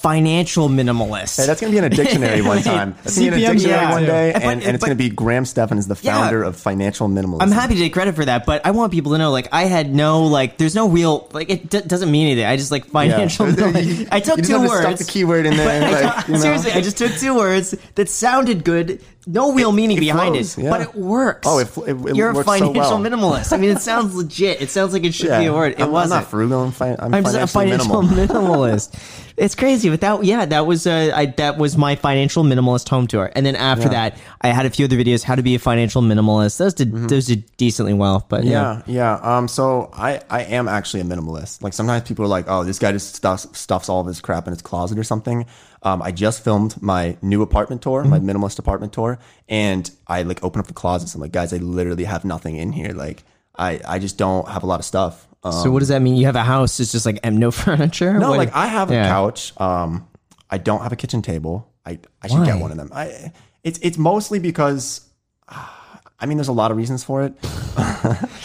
Financial minimalist. Hey, that's gonna be in a dictionary one time. That's gonna be in a dictionary yeah. one day, But- and, and it's gonna be Graham Stephan is the founder of financial minimalism. I'm happy to take credit for that, but I want people to know, like, I had no, like, there's no real, like, it d- doesn't mean anything. I just like financial. You- I took two have to words. stuff the keyword in there. I like, took- you know? Seriously, I just took two words that sounded good, no real meaning it behind flows, it, yeah. but it works. Oh, it it- it You're a works so financial well. minimalist. I mean, it sounds legit. It sounds like it should Yeah. be a word. It I'm, I'm wasn't. frugal. I'm, fi- I'm, I'm just a financial minimal. minimalist. It's crazy, but that yeah, that was uh, I, that was my financial minimalist home tour, and then after Yeah. that, I had a few other videos how to be a financial minimalist. Those did those did decently well, but yeah. Mm-hmm. Yeah, yeah. Um, so I, I am actually a minimalist. Like sometimes people are like, oh, this guy just stuffs, stuffs all of his crap in his closet or something. Um, I just filmed my new apartment tour, my Mm-hmm. minimalist apartment tour, and I like open up the closets. I'm like, guys, I literally have nothing in here. Like, I, I just don't have a lot of stuff. Um, So what does that mean? You have a house, it's just like em- no furniture. no, What- like I have a Yeah. couch. Um, I don't have a kitchen table. I, I should get Why? one of them. I, it's, it's mostly because, ah, I mean, there's a lot of reasons for it.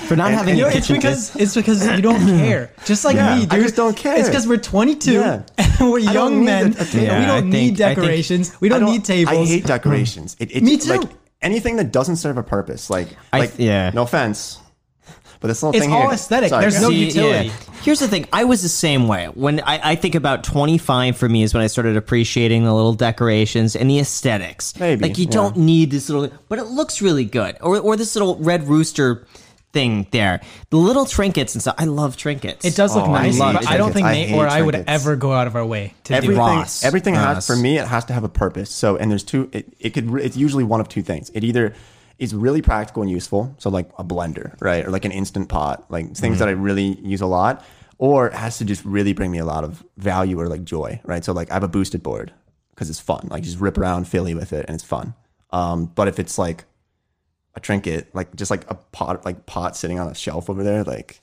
for not having You know, a it's kitchen because it's because you don't care. Just like Yeah, me, I dude. just don't care. It's because we're 22 Yeah. and we're don't young need men. a- a table. Yeah, we don't I need think- I think- decorations. we I don't, need tables. I hate decorations. It, it, Me too. Like anything that doesn't serve a purpose. Like, I- like yeah. No offense, but this little It's thing all here. aesthetic. Sorry, There's no See, utility. yeah. Here's the thing. I was the same way. When I, I think about 25 for me is when I started appreciating the little decorations and the aesthetics. Maybe, Like you yeah. don't need this little, but it looks really good. Or, or this little red rooster thing there. The little trinkets and stuff. I love trinkets. It does look Oh, I nice, love but I don't think I Nate hate or I would ever go out of our way to do everything, Ross. everything Ross. has for me. It has to have a purpose. So, and there's two. It, it could. It's usually one of two things. It either is really practical and useful, so like a blender, right, or like an instant pot, like things that I really use a lot, or it has to just really bring me a lot of value or like joy, right? So like I have a boosted board because it's fun. Like just rip around Philly with it and it's fun. Um, but if it's like a trinket, like just like a pot, like pot sitting on a shelf over there, like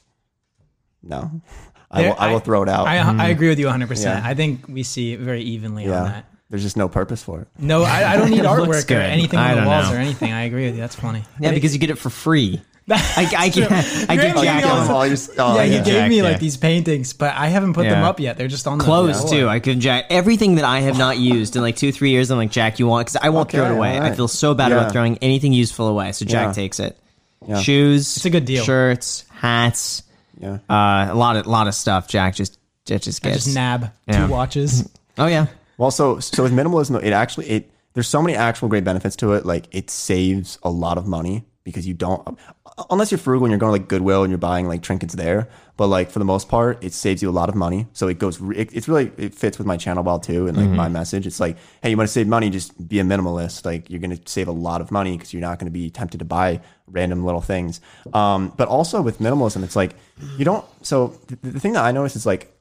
no, I There- will, I will throw it out. I, I agree with you 100%. Yeah. I think we see very evenly on that. There's just no purpose for it. No, I, I don't need It looks artwork or anything I on the walls know. or anything. I agree with you. That's funny. Yeah, because you get it for free. I, I, true. can't, I Graham give gave Jack all one. the- Oh, you're s- yeah, he yeah. gave Jack, me yeah. like these paintings, but I haven't put them up yet. They're just on the Clothes too. I can Jack everything that I have not used in like two, three years. I'm like Jack, you want? Because I won't throw it Okay, away. I feel so bad Yeah. about throwing anything useful away. So Jack Yeah. takes it. Yeah. Shoes. It's a good deal. Shirts, hats, Yeah. uh, a lot of lot of stuff. Jack just just just I just nab Yeah. two watches. oh yeah. Well, so so with minimalism, it actually it there's so many actual great benefits to it. Like it saves a lot of money because you don't unless you're frugal and you're going to like Goodwill and you're buying like trinkets there. But like for the most part, it saves you a lot of money. So it goes. It, it's really it fits with my channel well too and like my message. It's like, hey, you want to save money? Just be a minimalist. Like you're going to save a lot of money because you're not going to be tempted to buy random little things. Um, but also with minimalism, it's like you don't. So the, the thing that I notice is like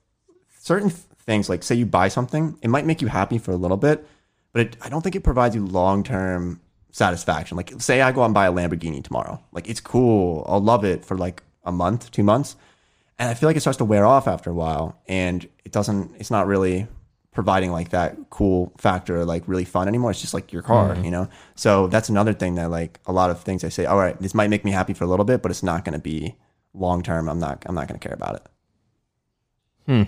certain things like say you buy something it might make you happy for a little bit but it, i don't think it provides you long-term satisfaction. Like say i go out and buy a lamborghini tomorrow like it's cool i'll love it for like a month two months and i feel like it starts to wear off after a while and it doesn't it's not really providing like that cool factor like really fun anymore. It's just like your car mm-hmm. you know? So that's another thing that like a lot of things i say all right this might make me happy for a little bit but it's not going to be long term i'm not i'm not going to care about it hmm.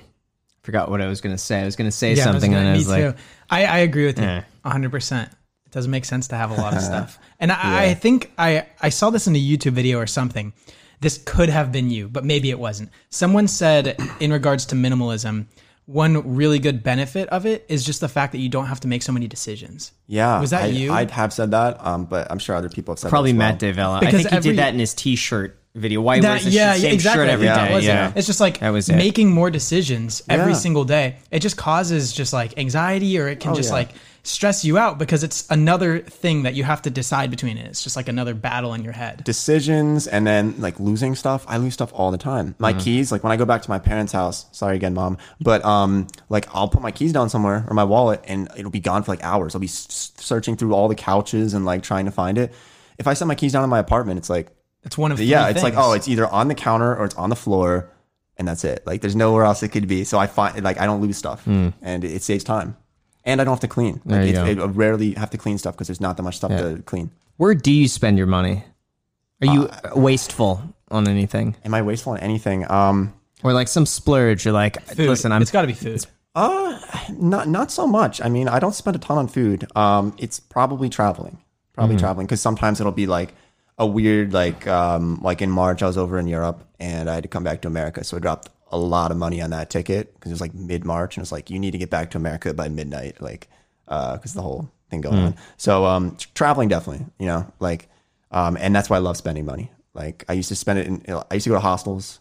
Forgot what I was gonna say. I was gonna say Yeah, I something, gonna- and I me was like, too. I, I agree with you Yeah. 100%. It doesn't make sense to have a lot of stuff. And I, I think I, I saw this in a YouTube video or something. This could have been you, but maybe it wasn't. Someone said, in regards to minimalism, one really good benefit of it is just the fact that you don't have to make so many decisions. Yeah, Was that I, you? I'd have said that, um, but I'm sure other people have said probably that as well. Matt D'Avella. I Because think he every- did that in his T-shirt video. Why That, wears the yeah, same yeah, exactly. shirt every day. Yeah, Yeah, it was- It's just like That was it. making more decisions every Yeah. single day. It just causes just like anxiety or it can Oh, just yeah. like stress you out because it's another thing that you have to decide between it. It's just like another battle in your head. decisions and then like losing stuff i lose stuff all the time my keys like when i go back to my parents house sorry again mom but um like i'll put my keys down somewhere or my wallet and it'll be gone for like hours i'll be s- searching through all the couches and like trying to find it if i set my keys down in my apartment it's like It's one of the yeah it's like oh it's either on the counter or it's on the floor and that's it like there's nowhere else it could be so i find like i don't lose stuff and it saves time and i don't have to clean like you it's. I rarely have to clean stuff because there's not that much stuff to clean Where do you spend your money? Are you Uh, wasteful on anything, am i wasteful on anything um or like some splurge? Or like, food. listen, I'm it's got to be food. Uh, not not so much. I mean, I don't spend a ton on food. Um, it's probably traveling, probably traveling because sometimes it'll be like a weird like um like in March I was over in Europe and I had to come back to America, so I dropped a lot of money on that ticket because it was like mid March and it's like you need to get back to America by midnight, like uh because the whole thing going on. So um, traveling definitely, you know, like um, and that's why I love spending money. Like I used to spend it in, I used to go to hostels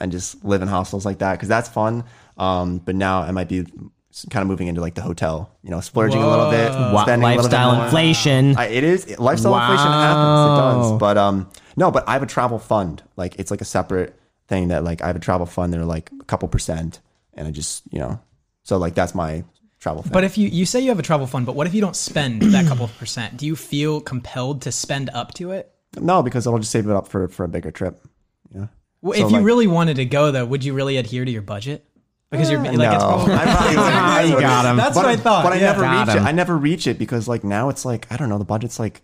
and just live in hostels like that because that's fun. Um, but now I might be kind of moving into like the hotel, you know, splurging a little bit, Wa- spending a little bit lifestyle more. inflation. I, it is lifestyle inflation happens. It does, but um, no, but I have a travel fund. Like it's like a separate thing that like I have a travel fund. They're like a couple percent, and I just you know, so like that's my travel. Thing. But if you you say you have a travel fund, but what if you don't spend that couple of percent? Do you feel compelled to spend up to it? no, because I'll just save it up for for a bigger trip. Yeah. Well, So, if you like- really wanted to go though, would you really adhere to your budget? Because you're like it's no, probably I probably wouldn't. You got him. That's but, what I thought. But I yeah. never Got reach him. it. I never reach it because like now it's like I don't know. The budget's like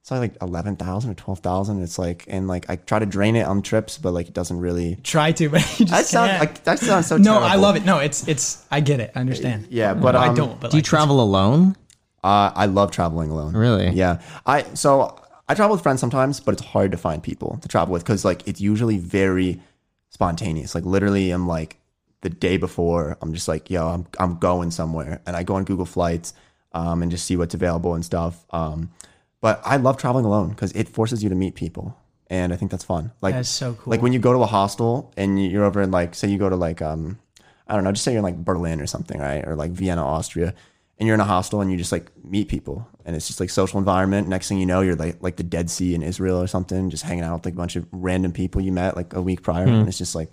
it's like eleven thousand or twelve thousand. It's like and like I try to drain it on trips, but like it doesn't really. try to, but you just That sounds like that sounds so. no, terrible. I love it. No, it's it's I get it. I understand. Yeah, but I um, don't. But do you like, travel alone? Uh, I love traveling alone. Really? Yeah. I so I travel with friends sometimes, but it's hard to find people to travel with because like it's usually very spontaneous. Like literally, I'm like the day before, I'm just like, yo, I'm I'm going somewhere, and I go on Google Flights, um, and just see what's available and stuff. Um, but I love traveling alone because it forces you to meet people, and I think that's fun. Like That's so cool. Like when you go to a hostel and you're over in like, say you go to like um, I don't know, just say you're in like Berlin or something, right, or like Vienna, Austria and you're in a hostel and you just like meet people and it's just like social environment. Next thing you know, you're like like the Dead Sea in Israel or something, just hanging out with like a bunch of random people you met like a week prior, and it's just like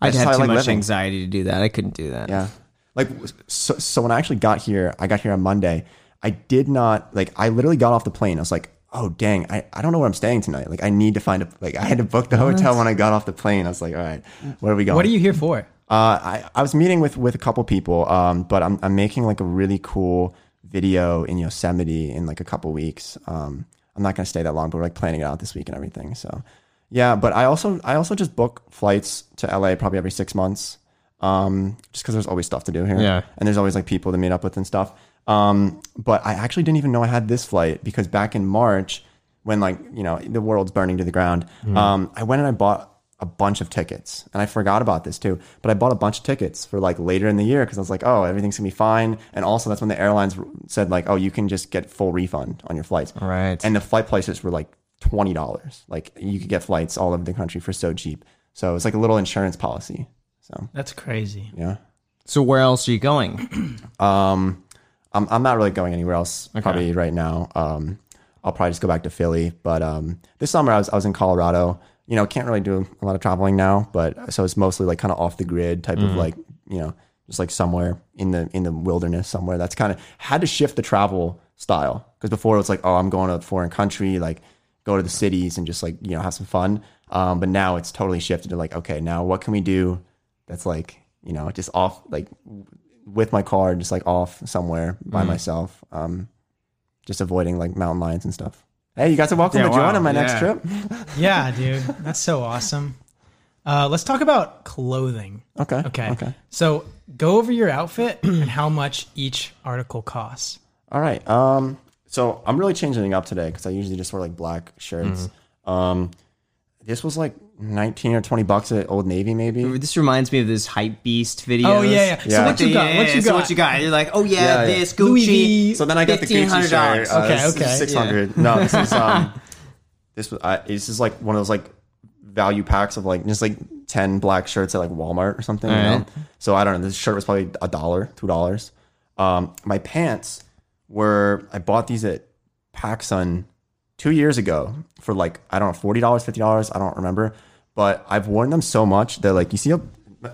I'd have too like much living. anxiety to do that. I couldn't do that. yeah. Like so, so when I actually got here, I got here on Monday. I did not like. I literally got off the plane. I was like, oh dang, I, I don't know where I'm staying tonight. Like I need to find a like. I had to book the hotel when I got off the plane. I was like, all right, where are we going? what are you here for? Uh, I, I was meeting with, with a couple people, um, but I'm, I'm making like a really cool video in Yosemite in like a couple weeks. Um, I'm not going to stay that long, but we're like planning it out this week and everything. So yeah, but I also, I also just book flights to LA probably every six months. Um, just cause there's always stuff to do here. Yeah. And there's always like people to meet up with and stuff. Um, but I actually didn't even know I had this flight because back in March when like, you know, the world's burning to the ground, um, I went and I bought a bunch of tickets and I forgot about this too, but I bought a bunch of tickets for like later in the year because I was like, oh, everything's gonna be fine. And also that's when the airlines said like, oh, you can just get full refund on your flights. Right. And the flight prices were like twenty dollars. Like you could get flights all over the country for so cheap. So it's like a little insurance policy. So That's crazy. yeah. So where else are you going? Um, I'm I'm not really going anywhere else probably right now. Um, I'll probably just go back to Philly. But um, this summer I was I was in Colorado. You know, can't really do a lot of traveling now, but so it's mostly like kind of off the grid type of like you know just like somewhere in the in the wilderness somewhere. That's kind of had to shift the travel style because before it was like oh I'm going to a foreign country like go to the cities and just like you know have some fun. Um, but now it's totally shifted to like okay now what can we do that's like you know just off like with my car, just like off somewhere by myself, um, just avoiding like mountain lions and stuff. Hey, you guys are welcome Yeah, to join on my next trip. Yeah, dude, that's so awesome. Uh, let's talk about clothing. Okay. Okay. Okay. So go over your outfit and how much each article costs. All right. Um, so I'm really changing it up today because I usually just wear like black shirts. Um, this was like 19 or 20 bucks at Old Navy, maybe. This reminds me of this hype beast video. Oh yeah, yeah. So what you got? What you so got? what you got? You're like, oh yeah, Yeah, yeah. this Gucci. So then I got the Gucci shirt. Uh, Okay, okay. 600. No, this is um, this was I, this is like one of those like value packs of like just like ten black shirts at like Walmart or something. You know? So I don't know. This shirt was probably a dollar, two dollars. Um, my pants were I bought these at PacSun two years ago for like I don't know forty dollars, fifty dollars. I don't remember, but I've worn them so much that like you see, a, Oh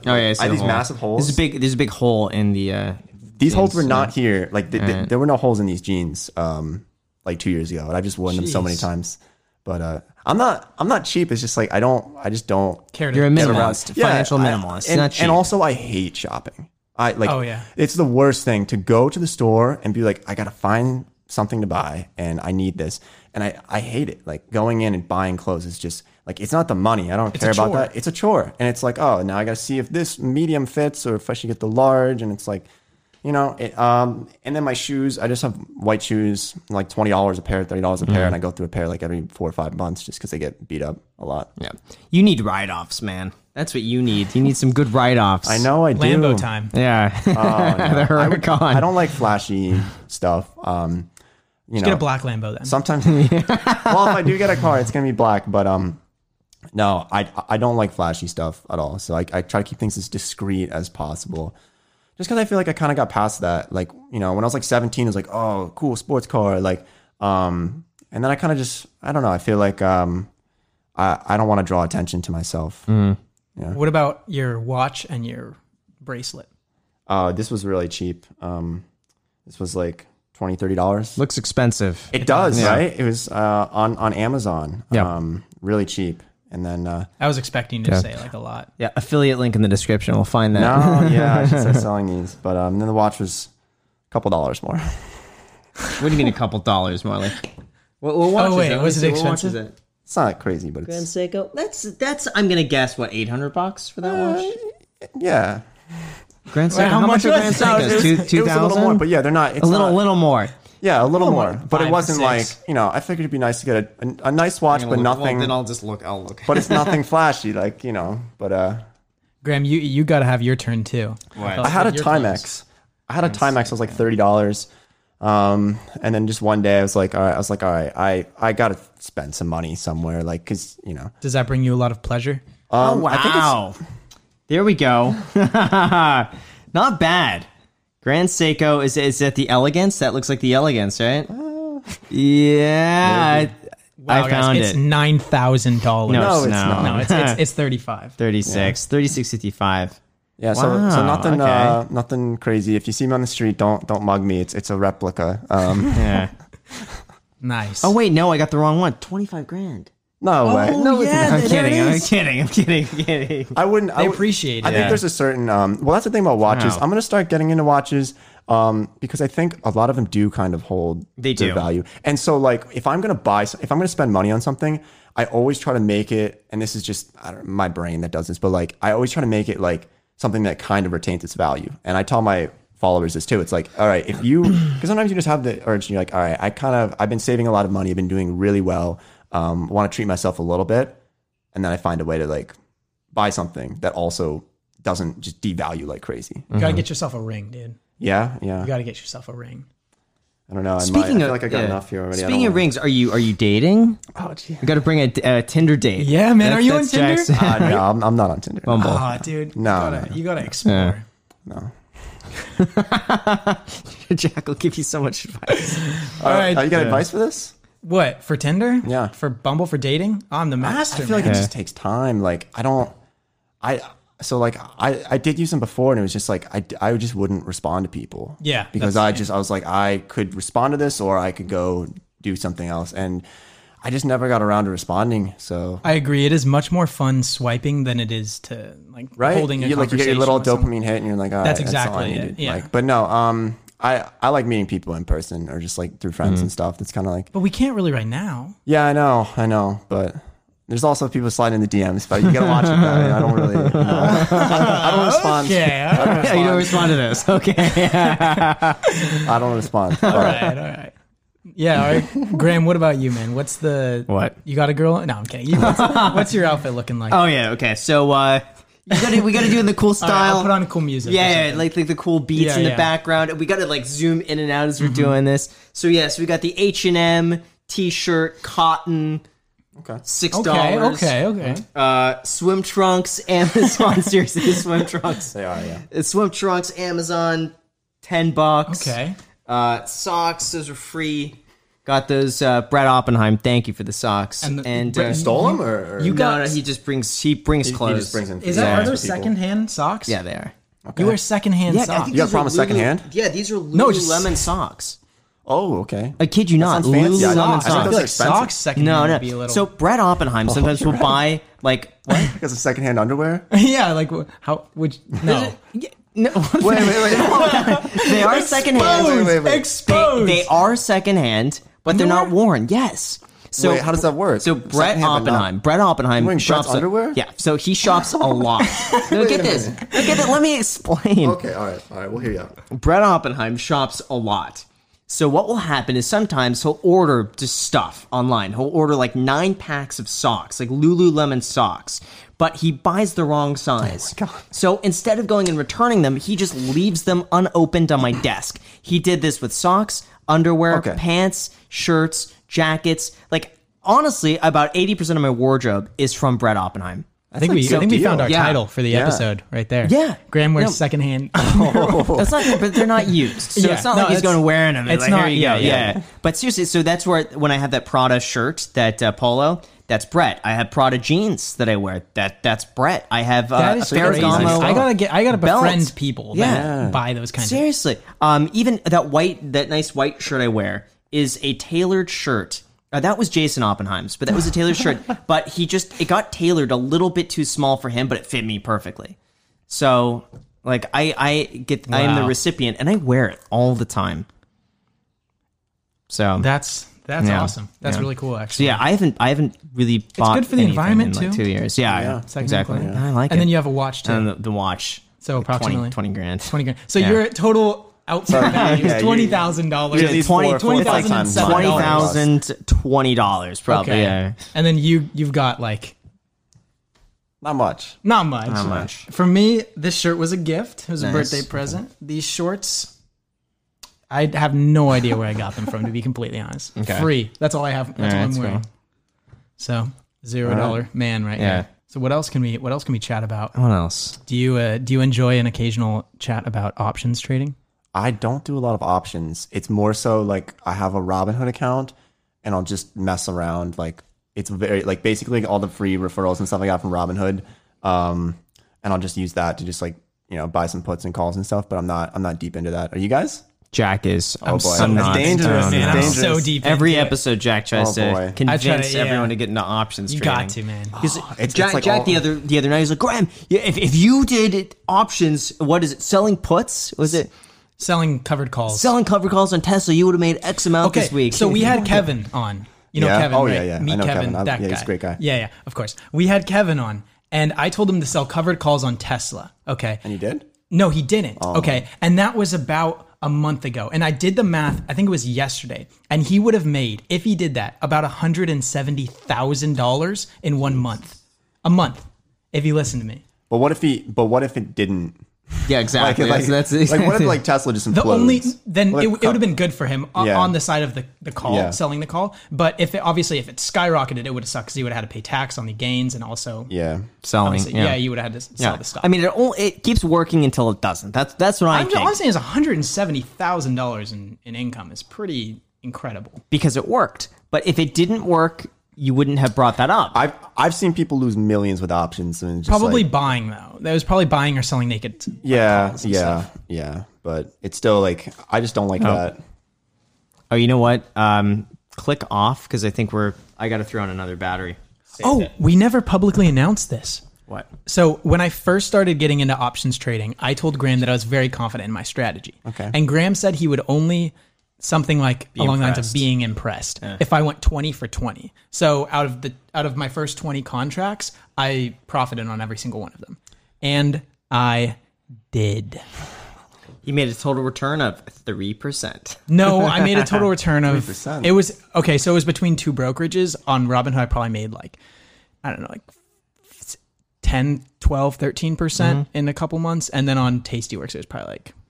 yeah, I I have the these hole. massive holes. There's a big there's a big hole in the. Uh, These holes were not here. Like th- th- Alright. there were no holes in these jeans. Um, like two years ago, and I've just worn them so many times. But uh, I'm not. I'm not cheap. It's just like I don't. I just don't. Care to You're a get around- minimalist, financial I- minimalist. and, not cheap. and also I hate shopping. I like. Oh, yeah. It's the worst thing to go to the store and be like, I gotta find something to buy, and I need this, and I I hate it. Like going in and buying clothes is just like it's not the money. I don't care about that. It's a chore, and it's like oh now I gotta see if this medium fits or if I should get the large, and it's like. You know, it, um, and then my shoes. I just have white shoes, like twenty dollars a pair, thirty dollars a pair, and I go through a pair like every four or five months just because they get beat up a lot. yeah, you need write offs, man. That's what you need. You need some good write offs. I know I do. Lambo time. Yeah, Oh, no. the I, would- Huracan. I don't like flashy stuff. Um, you Get know, a black Lambo then. sometimes. well, if I do get a car, it's gonna be black. But um, no, I I don't like flashy stuff at all. So I I try to keep things as discreet as possible. Just because I feel like I kind of got past that. Like you know, when I was like 17, it was like, oh, cool sports car. Like um, and then I kind of just I don't know. I feel like um, I I don't want to draw attention to myself. What about your watch and your bracelet? Uh, this was really cheap. Um, this was like 20 30 dollars. Looks expensive. It does, Yeah. right? It was uh, on on Amazon. Yeah. Um, really cheap. And then uh, I was expecting to Yeah. say like a lot. Yeah, affiliate link in the description. We'll find that. no, yeah, I should start selling these. But um, then the watch was a couple dollars more. What do you mean a couple dollars more? Like, what, what watch Oh, is wait, it? Let was it see, what watch is expensive? it? It's not crazy, but Grand it's Seiko. That's that's. I'm gonna guess what 800 bucks for that watch. yeah. Grand Seiko. Wait, how, how much much are Grand was that? Seikos? it was, Two it was two a little more, thousand. but yeah, they're not. It's A little, not- little more. Yeah, a little more. more, But it five wasn't like you know. I figured it'd be nice to get a, a, a nice watch, but nothing. then I'll just look. I'll look. but it's nothing flashy, like you know. But uh, Graham, you you got to have your turn too. What? I had a Timex. I had a Timex. It was like thirty dollars. Um, and then just one day, I was like, all right. I was like, all right. I I gotta spend some money somewhere, like, cause you know. Does that bring you a lot of pleasure? Um, oh I think it's, wow! There we go. Not bad. Grand Seiko is is that the elegance? That looks like the elegance, right? yeah, I, Wow, I guys, found it's it. nine thousand dollars. No, No, it's it's no. not. no, it's it's, it's thirty five. 36, 36, 55. yeah. So so nothing okay. uh nothing crazy. If you see me on the street, don't don't mug me. It's it's a replica. Um, Yeah. Nice. Oh wait, no, I got the wrong one. Twenty five grand. No way. No, it's yeah, not. I'm kidding. I'm kidding. I'm kidding. I'm kidding. I wouldn't. I They would- appreciate I it. think there's a certain. Um, well, that's the thing about watches. Wow. I'm gonna start getting into watches um, because I think a lot of them do kind of hold They their do. value. And so, like, if I'm gonna buy, if I'm gonna spend money on something, I always try to make it. And this is just I don't, my brain that does this, but like, I always try to make it like something that kind of retains its value. And I tell my followers this too. It's like, all right, if you, because sometimes you just have the urge, and you're like, all right, I kind of, I've been saving a lot of money, I've been doing really well, um, want to treat myself a little bit, and then I find a way to like buy something that also doesn't just devalue like crazy. You gotta get yourself a ring, dude. Yeah, yeah. You gotta get yourself a ring. I don't know. I, might, I Speaking feel of, like I got yeah. enough here already. I Speaking don't of rings, are you are you dating? oh, gee. You got to bring a, a Tinder date. Yeah, man. That's- are you on that's Tinder? Jackson. Uh, no, I'm, I'm not on Tinder. Bumble. Ah, dude. No, You gotta, no. you gotta explore. No. Jack will give you so much advice. All right. Uh, you got advice for this? What for Tinder? Yeah. For Bumble for dating? I'm the master. I feel like man. it just takes time. Like I don't, I so like I I did use them before, and it was just like I I just wouldn't respond to people. Yeah, because I just I was like I could respond to this, or I could go do something else, and I just never got around to responding. So I agree. It is much more fun swiping than it is to like right, holding a you like you get your little with someone. dopamine hit, and you're like, all That's right, I exactly it, yeah. Like, but no, um, I I like meeting people in person or just like through friends Mm-hmm. and stuff. That's kind of like But we can't really right now. Yeah, I know, I know, but there's also people sliding in the DMs, but you gotta watch it. Man. I don't really, you know. I don't respond. Yeah. All right. yeah, you don't respond to this. Okay. I don't respond. all right. All right. Yeah. All right. Graham, what about you, man? What's the What? You got a girl? No, I'm kidding. You, what's, what's your outfit looking like? Oh yeah. Okay. So uh, you gotta we gotta do it in the cool All right, style. I'll put on cool music. or yeah, yeah, something. like like the cool beats Yeah, in the yeah. background. We gotta like zoom in and out as we're doing this. So yes, we got the H and M t-shirt, cotton, Okay. Six Okay, dollars. okay, okay. Uh, swim trunks, Amazon. seriously, swim trunks. They are, yeah. Uh, Swim trunks, Amazon, ten bucks. Okay. Uh, socks, those are free. Got those, uh, Brett Oppenheim. Thank you for the socks. And And, uh, Stole them or, or You no, got- no, he just brings he brings he, clothes. he just brings in. Is free that Yeah. are for those secondhand socks? Yeah, they are. Okay. You wear secondhand Yeah, I socks. think You got these are promised Lulu- secondhand? Yeah, these are No, just- Lululemon socks. Oh, okay. I kid you not. sounds. Lululemon Yeah, I I thought socks. those feel are like socks secondhand No, would no. be a little. So Brett Oppenheim sometimes will buy like what? Because of secondhand underwear. yeah, like how would no Yeah, no, wait, wait, wait. they are secondhand. Wait, wait, wait. exposed. They, they are secondhand, but they're not worn. Yes. So Wait, how does that work? So Brett Secondhand, but not- Oppenheim, Brett Oppenheim wearing shops Brett's underwear? Yeah. So he shops a lot. Look Wait at a this. minute. Look at it. Let me explain. okay, all right, all right. We'll hear you out. Brett Oppenheim shops a lot. So what will happen is sometimes he'll order just stuff online. He'll order like nine packs of socks, like Lululemon socks, but he buys the wrong size. Oh So instead of going and returning them, he just leaves them unopened on my desk. He did this with socks, underwear, Okay. pants, shirts, jackets. Like honestly, about eighty percent of my wardrobe is from Brett Oppenheim. I think we That's a I think we deal. found our Yeah. title for the Yeah. episode right there. Yeah. Graham wears No. secondhand. That's not, but they're not used. So Yeah, it's not no, like he's going to wear them. it's like, not- Here you go. yeah, Yeah, yeah. But seriously, so that's where when I have that Prada shirt, that uh, polo, that's Brett. I have Prada jeans that I wear. That that's Brett. I have uh, That a. Ferragamo. I gotta get. I gotta belt. befriend people Yeah. that buy those kinds of. Seriously, um, even that white, that nice white shirt I wear is a tailored shirt. Uh, that was Jason Oppenheim's, but that was a tailored shirt. But he just it got tailored a little bit too small for him, but it fit me perfectly. So, like, I I get I am the recipient, and I wear it all the time. So That's that's Yeah. awesome. That's Yeah. really cool. so Actually, yeah, I haven't I haven't really bought. good for the anything environment, in, like, too. two years. Yeah, Yeah. Secondhand exactly. clothing. I like it. and it. then you have a watch too. and the, the watch. So like 20 approximately 20 grand. twenty grand. So Yeah. your total outside value Yeah, is twenty thousand dollars. Yeah, these Twenty- four, four, twenty five thousand times seven Twenty dollars. thousand twenty dollars probably. Okay. Yeah. And then you you've got like Not much. not much. Not much. For me, this shirt was a gift. It was a birthday present. These shorts, I have no idea where I got them from. To be completely honest, Okay. free. That's all I have. That's Yeah, all I'm wearing. cool. So zero dollar man right Yeah. here. So what else can we what else can we chat about? What else? Do you uh, do you enjoy an occasional chat about options trading? I don't do a lot of options. It's more so like I have a Robinhood account and I'll just mess around. Like it's very like basically all the free referrals and stuff I got from Robinhood. Um, and I'll just use that to just like you know buy some puts and calls and stuff. But I'm not I'm not deep into that. Are you guys? Jack is. Oh boy, so that's not- dangerous. Oh, Man, no. I'm Dangerous. so deep. Every into it. episode, Jack tries Oh, to convince try to- yeah. everyone to get into options You trading. got to, man. Because It's- Jack, it's like Jack all- the other the other night he's like Graham, if, if you did options, what is it? Selling puts? Was it Selling covered calls. selling cover calls on Tesla? You would have made X amount Okay, this week. so we had Kevin on. You know Yeah? Kevin, Oh, right? yeah, yeah. Meet I know Kevin, Kevin. I- that yeah, guy. he's a great guy. Yeah, yeah, of course. We had Kevin on, and I told him to sell covered calls on Tesla. Okay. And you did? No, he didn't. Oh. Okay. And that was about a month ago. And I did the math, I think it was yesterday. And he would have made, if he did that, about $170,000 in one month. A month, if he listened to me. But what if he? But what if it didn't? Yeah, exactly. like, that's, that's like what if like Tesla just implodes? The only then Well, it, it would have been good for him o- Yeah. on the side of the, the call, Yeah. selling the call. But if it, obviously if it skyrocketed, it would have sucked because he would have had to pay tax on the gains and also Yeah. selling. obviously, Yeah, yeah. you would have had to sell the stock. I mean, it, only, it keeps working until it doesn't. That's that's what I I'm think. just, honestly, is one hundred and seventy thousand dollars in in income is pretty incredible. because it worked. But if it didn't work, you wouldn't have brought that up. I've I've seen people lose millions with options and just Probably like, buying though. That was probably buying or selling naked. yeah yeah stuff. yeah. But it's still like I just don't like that. oh, you know what? Um, click off because I think we're. I got to throw in another battery. Oh, we never publicly announced this. What? So when I first started getting into options trading, I told Graham that I was very confident in my strategy. Okay. And Graham said he would only something like along the lines of being impressed if I went 20 for 20. So out of the out of my first 20 contracts, I profited on every single one of them. And I did. You made a total return of three percent. No, I made a total return of 3%. it was okay, so it was between two brokerages on Robinhood I probably made like I don't know, like 10, 12, 13% mm-hmm. in a couple months and then on Tastyworks it was probably like I don't know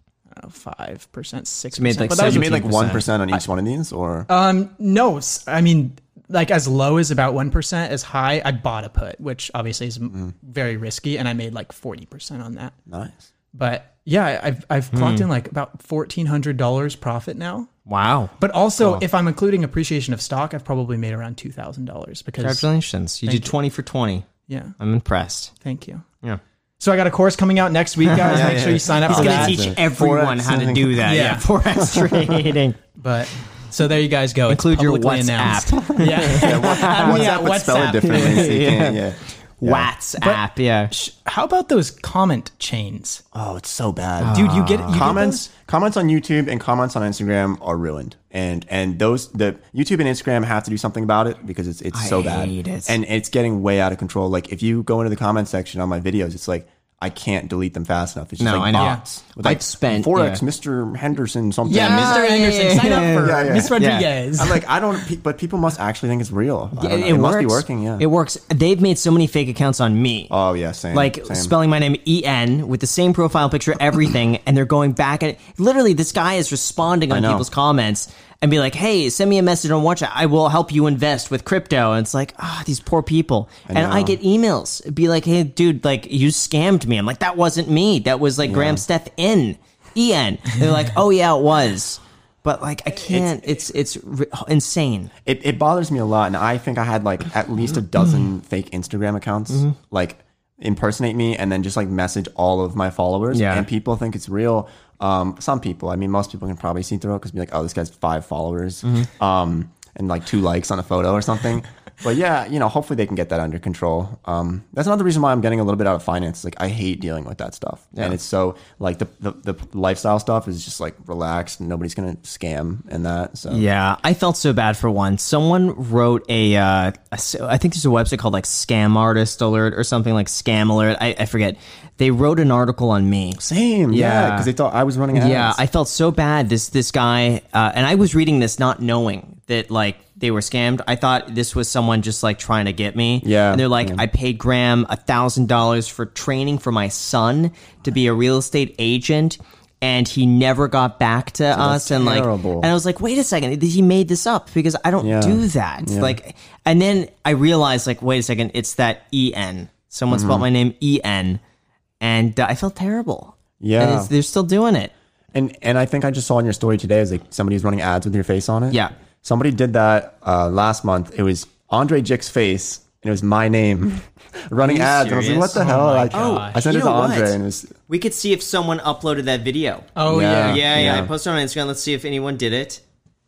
five percent, six made, percent. like, But that was you made like one percent on each one of these, or um no, I mean like as low as about one percent, as high. I bought a put, which obviously is Mm-hmm. very risky, and I made like forty percent on that. nice. But yeah, I've I've Hmm. clocked in like about fourteen hundred dollars profit now. Wow. But also, if I'm including appreciation of stock, I've probably made around two thousand dollars because Congratulations. You did 20 for 20. yeah, I'm impressed. thank you. Yeah. So I got a course coming out next week, guys. Make sure you sign up He's for going that. to teach everyone how to do that. Yeah. Yeah. Forex trading. But so there you guys go. It's Include your publicly WhatsApp. announced. yeah. Add Yeah, WhatsApp, but spell WhatsApp. it differently. So you can't, yeah. WhatsApp. Yeah. How about those comment chains, Oh, it's so bad. dude? You get you comments comments on YouTube and comments on Instagram are ruined. And and those the YouTube and Instagram have to do something about it because it's it's I so bad. hate it. And it's getting way out of control. Like if you go into the comment section on my videos, it's like I can't delete them fast enough. It's just No, like I know. bots. With like I've spent- Forex, yeah. Mr. Henderson, something. Yeah, Mr. yeah, Anderson, yeah, sign up for yeah, yeah. Miss Rodriguez. I'm like I don't, pe- but people must actually think it's real. I it, it it must works. be working. Yeah. It works. They've made so many fake accounts on me. oh yeah, same. like same. spelling my name E N with the same profile picture, everything, and they're going back at literally this guy is responding on people's comments and be like, "Hey, send me a message on WhatsApp. I will help you invest with crypto." And it's like, ah, these poor people. and I get emails, It'd be like, "Hey, dude, like you scammed me." I'm like, "That wasn't me. That was like Graham Steph N E N." They're like, "Oh yeah, it was." But like I can't. It's it's, r insane. it, it bothers me a lot and i think i had like at least a dozen fake instagram accounts Mm-hmm. like impersonate me and then just like message all of my followers Yeah. and people think it's real um some people i mean most people can probably see through it because be like oh this guy's five followers Mm-hmm. um and like two likes on a photo or something but yeah you know hopefully they can get that under control um that's another reason why i'm getting a little bit out of finance like i hate dealing with that stuff and it's so like the, the the lifestyle stuff is just like relaxed nobody's gonna scam and that so Yeah, I felt so bad for one. Someone wrote a, uh, a I think there's a website called like Scam Artist Alert or something like Scam Alert. I, I forget. They wrote an article on me. Same, yeah, Yeah. because they thought I was running ads. Yeah, I felt so bad. This this guy, uh, and I was reading this not knowing that like they were scammed. I thought this was someone just like trying to get me. Yeah, and they're like, I paid Graham a thousand dollars for training for my son to be a real estate agent. And he never got back to us, and like, and I was like, "Wait a second, he made this up because I don't Yeah. do that." Yeah. Like, and then I realized, like, wait a second, it's that E N. Someone Mm-hmm. spelled my name E N, and uh, I felt terrible. Yeah. And it's, they're still doing it. and and I think I just saw in your story today is like somebody was running ads with your face on it. Yeah. Somebody did that uh, last month. It was Andrei Jikh's face, and it was my name running ads. And I was like, what serious? the hell? Like, gosh. I sent You it to know what? Andrei, and it was We could see if someone uploaded that video. oh Yeah. yeah. yeah, yeah, yeah. I posted it on Instagram. Let's see if anyone did it.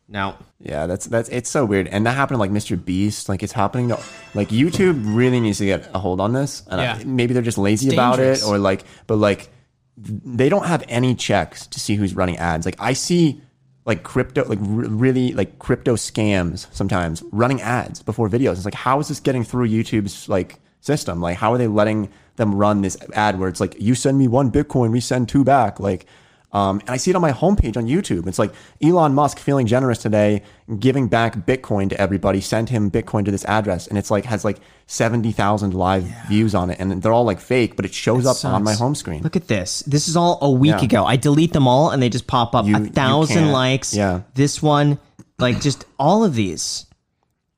No. yeah, that's that's it's so weird. And that happened to like Mr. Beast. Like it's happening to like YouTube really needs to get a hold on this. And I- Yeah. maybe they're just lazy It's about dangerous. it, or like, but like they don't have any checks to see who's running ads. Like I see like crypto, like really like crypto scams sometimes running ads before videos. It's like how is this getting through YouTube's like system? Like how are they letting them run this ad where it's like you send me one Bitcoin, we send two back, like. Um, and I see it on my homepage on YouTube. It's like Elon Musk feeling generous today, giving back Bitcoin to everybody. Send him Bitcoin to this address, and it's like has like seventy thousand live views on it, and they're all like fake, but it shows up on my home screen. Look at this. This is all a week Yeah. ago. I delete them all and they just pop up. You- a thousand likes. Yeah. This one, like just all of these.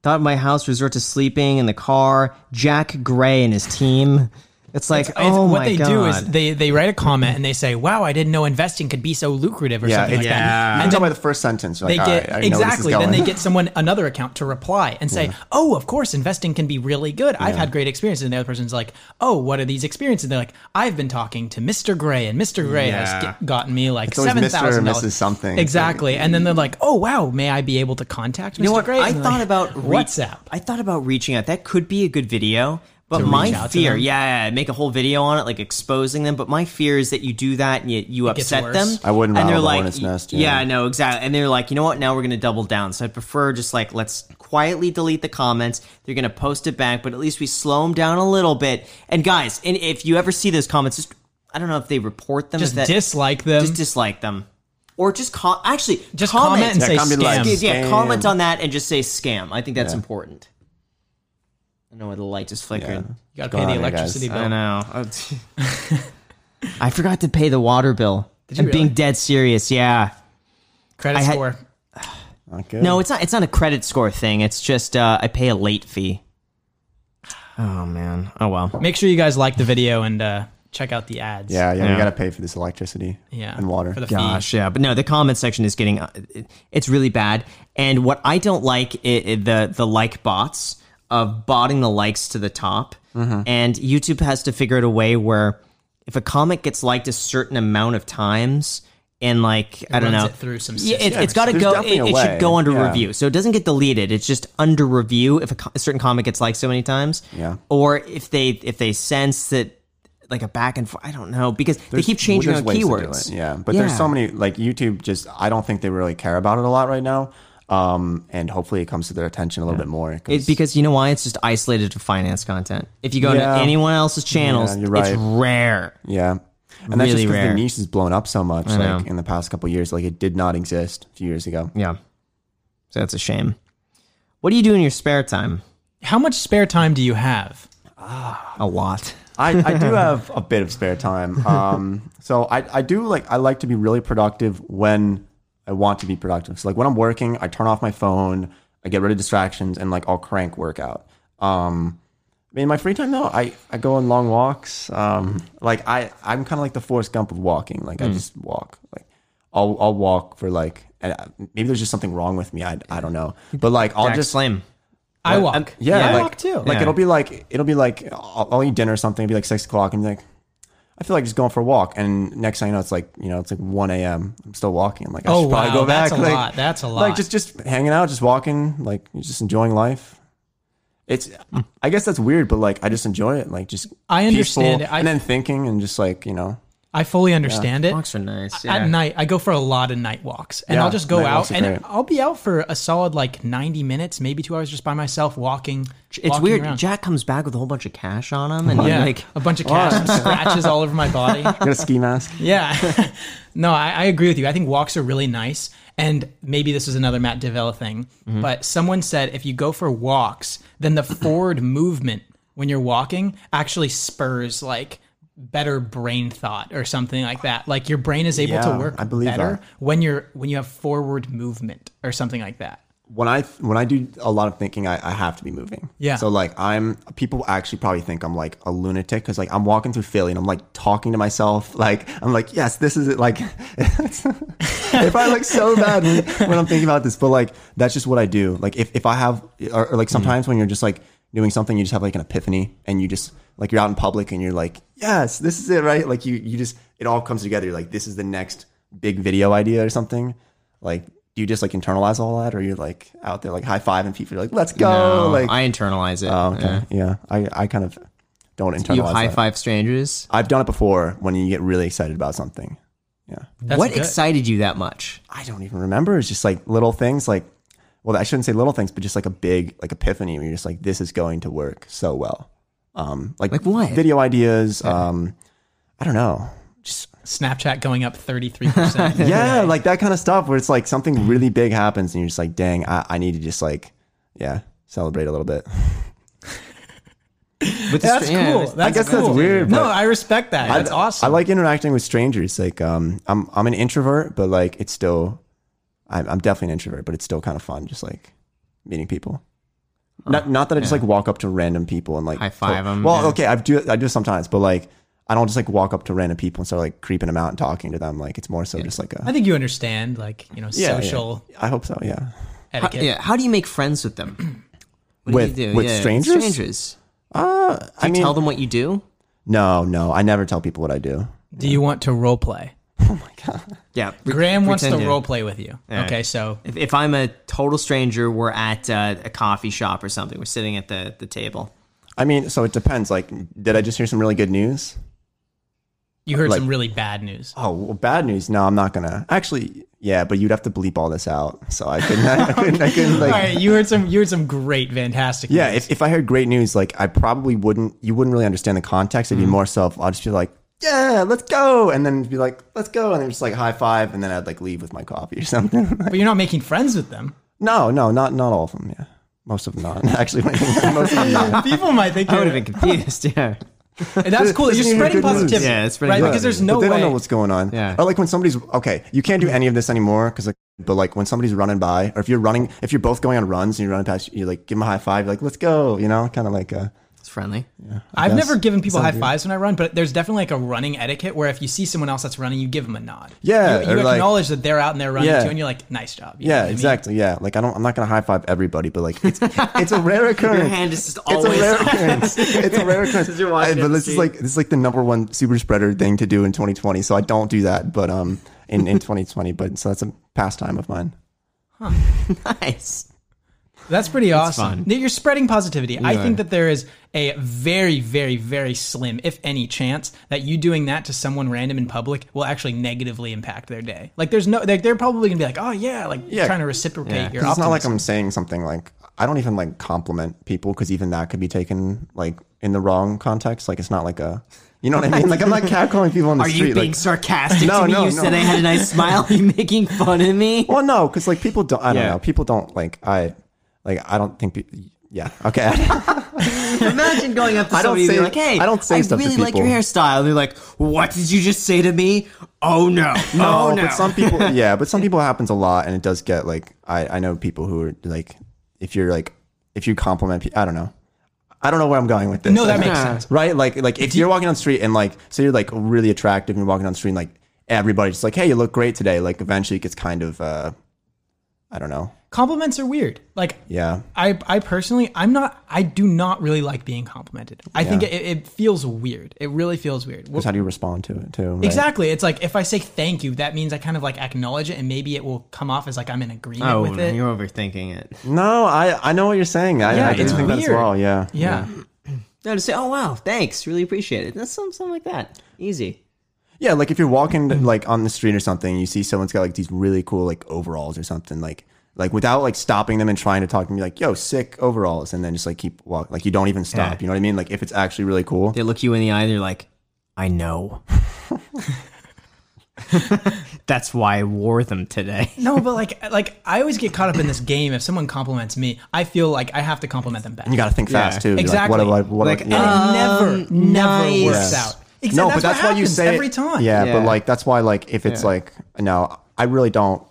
Thought my house resort to sleeping in the car. Jack Gray and his team. It's like, It's- oh what my they god. do is they they write a comment and they say, "Wow, I didn't know investing could be so lucrative" or yeah, something it's, like that. you And then by the first sentence. They like, get "All right, I know this is exactly. Then they get someone another account to reply and say, "Oh, of course, investing can be really good. I've had great experiences." And the other person's like, "Oh, what are these experiences?" And they're like, "I've been talking to Mr. Gray, and Mr. Gray has get, gotten me like always seven. Mrs. dollars something. Exactly. And then they're like, "Oh, wow, may I be able to contact Mr. You know what? Gray?" I thought like, about re- WhatsApp. I thought about reaching out. That could be a good video. But To my reach out to fear, them? yeah, yeah, make a whole video on it, like exposing them. But my fear is that you do that and you, you gets upset them. I wouldn't And they're the like, nest, Yeah. yeah. no, exactly. And they're like, you know what? Now we're going to double down. So I prefer just like let's quietly delete the comments. They're going to post it back, but at least we slow them down a little bit. And guys, and if you ever see those comments, just I don't know if they report them. just that, dislike them. just dislike them. Or just com- actually Just comment and Yeah, say comment like- scam. yeah, comment on that and just say scam. I think that's Yeah. important. I know where the light just flickered. You got to Go pay the on, hey, guys. electricity I bill. know. I forgot to pay the water bill Did you I'm really? being dead serious. Yeah. Credit I had- score. Not good. No, it's not. It's not a credit score thing. It's just uh, I pay a late fee. Oh man. Oh well. Make sure you guys like the video and uh, check out the ads. Yeah, yeah, Yeah. we gotta pay for this electricity. Yeah. and water. For the fee. Gosh, yeah, but no, the comment section is getting uh, it- it's really bad. And what I don't like i i the the like bots of botting the likes to the top, Mm-hmm. and YouTube has to figure out a way where if a comic gets liked a certain amount of times. And like I don't know, it through some yeah, it, it's got to go. It, it should go under yeah. review, so it doesn't get deleted. It's just under review if a, co- a certain comic gets liked so many times. Yeah. Or if they if they sense that like a back and forth, I don't know because they keep changing There's out ways to do keywords. Yeah, but there's so many like YouTube. Just I don't think they really care about it a lot right now. Um, and hopefully it comes to their attention a little bit more. It's because you know why it's just isolated to finance content. If you go Yeah. to anyone else's channels, Yeah, you're it's rare. yeah, and that's just because the niche has blown up so much. Like in the past couple years, like it did not exist a few years ago. Yeah, so that's a shame. What do you do in your spare time? How much spare time do you have? A lot. I, I do have a bit of spare time. Um, so I, I do like I like to be really productive when I want to be productive. So like when I'm working, I turn off my phone, I get rid of distractions, and like I'll crank workout. Um, I mean, my free time though, I, I go on long walks. Um, like I I'm kind of like the Forrest Gump of walking. Like I just walk. Like I'll I'll walk for like and uh, maybe there's just something wrong with me. I, I don't know. But like I'll Jack just Slam. I walk. yeah, I like, walk too. Like Yeah. it'll be like it'll be like I'll, I'll eat dinner or something. It'll be like six o'clock, and be like, I feel like just going for a walk. And next thing you know, it's like you know, it's like one a.m. I'm still walking. I'm like, I Oh, should probably wow, go back. that's a like, lot. That's a lot. Like just just hanging out, just walking, like just enjoying life. It's I guess that's weird, but like I just enjoy it. Like just I understand peaceful, it. I- and then thinking and just like you know, I fully understand it. Walks are nice. Yeah. At night, I go for a lot of night walks, and Yeah, I'll just go out and great. I'll be out for a solid like ninety minutes, maybe two hours, just by myself walking. It's walking weird. around. Jack comes back with a whole bunch of cash on him, and yeah, like a bunch of cash and scratches all over my body. Got a ski mask. Yeah. no, I, I agree with you. I think walks are really nice. And maybe this is another Matt D'Avella thing, Mm-hmm. but someone said if you go for walks, then the forward movement when you're walking actually spurs like better brain thought or something like that. Like your brain is able Yeah, to work I believe better that. when you're when you have forward movement or something like that. when I when I do a lot of thinking, I, I have to be moving. Yeah. So like I'm people actually probably think I'm like a lunatic because like I'm walking through Philly and I'm like talking to myself. Like I'm like yes, this is it. Like if I look so bad when, when I'm thinking about this, but like that's just what I do. Like if if I have or, or like sometimes when you're just like doing something, you just have like an epiphany and you just like you're out in public and you're like yes, this is it, right? Like you you just it all comes together. You're like this is the next big video idea or something. Like do you just like internalize all that, or you're like out there like high five and people? You're like, let's go! no, like, I internalize it. oh, okay, Yeah. yeah. I, I kind of don't internalize. You high five strangers. I've done it before when you get really excited about something. Yeah, That's what good. excited you that much? I don't even remember. It's just like little things, like well, I shouldn't say little things, but just like a big like epiphany where you're just like, this is going to work so well. Um, like Like what? Video ideas. Um, I don't know. Just Snapchat going up 33%. yeah, like that kind of stuff where it's like something really big happens and you're just like, dang, I, I need to just like, yeah, celebrate a little bit. But That's stra- cool. with- That's guess that's cool. weird, No, I respect that. That's I, awesome. I like interacting with strangers. Like, um, I'm I'm an introvert, but like it's still, I'm, I'm definitely an introvert, but it's still kind of fun, just like meeting people. Not not that I just like walk up to random people and like High five 'em, Well, yeah. okay, I do I do sometimes, but like I don't just like walk up to random people and start like creeping them out and talking to them. Like it's more so just like a I think you understand, like, you know, yeah, yeah. social I hope so. Yeah. How, etiquette. yeah. How do you make friends with them? What With- do you do? with Yeah, strangers? Strangers. Uh, Do I you mean, tell them what you do? no, no, I never tell people what I do. Do you want to role play? Yeah. Graham wants to pretend role play with you. Yeah. Okay, so If, if I'm a total stranger, we're at uh, a coffee shop or something. We're sitting at the, the table. I mean, so it depends. Like, did I just hear some really good news? you heard Like- some really bad news. Oh, well, bad news. No, I'm not gonna. Actually, yeah, but you'd have to bleep all this out. So I couldn't. I couldn't. I couldn't like. All right, you heard some you heard some great, fantastic. Yeah, news. if, if I heard great news, like I probably wouldn't. You wouldn't really understand the context. It'd be more so. I'll just be like, "Yeah, let's go," and then be like, "Let's go," and then just like high five, and then I'd like leave with my coffee or something. but you're not making friends with them. no, no, not not all of them. Yeah, most of them not. Actually, most of them not. People might think I would you're, have been confused. Yeah. And that's cool. You're spreading good news. positivity. Yeah, it's spreading right because there's no but they way. don't know what's going on. Yeah. Or like when somebody's okay, you can't do any of this anymore because like, but like when somebody's running by, or if you're running, if you're both going on runs and you're running past, you like give them a high five, you're like let's go, you know, kind of like uh, It's friendly. I've guess. never given people high good. fives when I run, but there's definitely like a running etiquette where if you see someone else that's running, you give them a nod. Yeah, you, you or like- acknowledge that they're out and they're running Yeah. too, and you're like, "Nice job." You know yeah, what I mean? exactly, yeah. Like I don't, I'm not gonna high five everybody, but like it's it's a rare occurrence. Your hand is just It's a always rare occurrence. It's a rare occurrence. you're walking I- down but the this is street. like this is like the number one super spreader thing to do in 2020. So I don't do that, but um, in in 2020, but so that's a pastime of mine. Huh. Nice. That's pretty awesome. fun. You're spreading positivity. I Yeah. think that there is a very, very, very slim, if any, chance that you doing that to someone random in public will actually negatively impact their day. Like, there's no, like, they're probably gonna be like, "Oh yeah," like Yeah. trying to reciprocate Yeah. your 'Cause it's not like. I'm saying something like I don't even like compliment people because even that could be taken like in the wrong context. Like it's not like a, you know what I mean? Like I'm not catcalling people on the Are street. you being like, sarcastic No, to me? no, you no. said I had a nice smile. Are you making fun of me? well, no, because like people don't. I don't Yeah. know. People don't like I, like I don't think. Pe- yeah. Okay. Imagine going up to I don't somebody and say- like, "Hey, I don't say I stuff to really like your hairstyle." And they're like, "What did you just say to me?" Oh no, no, no. but some people, yeah, but some people it happens a lot, and it does get like I I know people who are like if you're like if you compliment, pe- I don't know. I don't know where I'm going with this. No, that makes sense. right? Like, like if you're walking on the street and like, so you're like really attractive and you're walking on the street and like everybody's just like, hey, you look great today. Like eventually it gets kind of, uh, I don't know. Compliments are weird. Like, Yeah. I, I personally, I'm not, I do not really like being complimented. I think it, it feels weird. It really feels weird. Just how do you respond to it too? right? Exactly. It's like if I say thank you, that means I kind of like acknowledge it, and maybe it will come off as like I'm in agreement oh, with it. Oh, you're overthinking it. No, I, I know what you're saying. I, Yeah, I do it's think that as weird. well. Yeah. yeah. No, to say, "Oh wow, thanks, really appreciate it." That's something, something like that. Easy. Yeah, like if you're walking like on the street or something, you see someone's got like these really cool like overalls or something, like like without like stopping them and trying to talk to me, like yo, sick overalls, and then just like keep walk, like you don't even stop. Yeah. You know what I mean? Like if it's actually really cool. They look you in the eye. They're like, "I know." That's why I wore them today. No, but like like I always get caught up in this game. If someone compliments me, I feel like I have to compliment them back. You got to think fast Yeah. too. Exactly. Like, what do I? What Like, yeah. and it never, never nice. works Yeah. out. Exactly. no, that's but that's what why you say every it- time. Yeah, Yeah. but like that's why like if it's Yeah. like no, I really don't.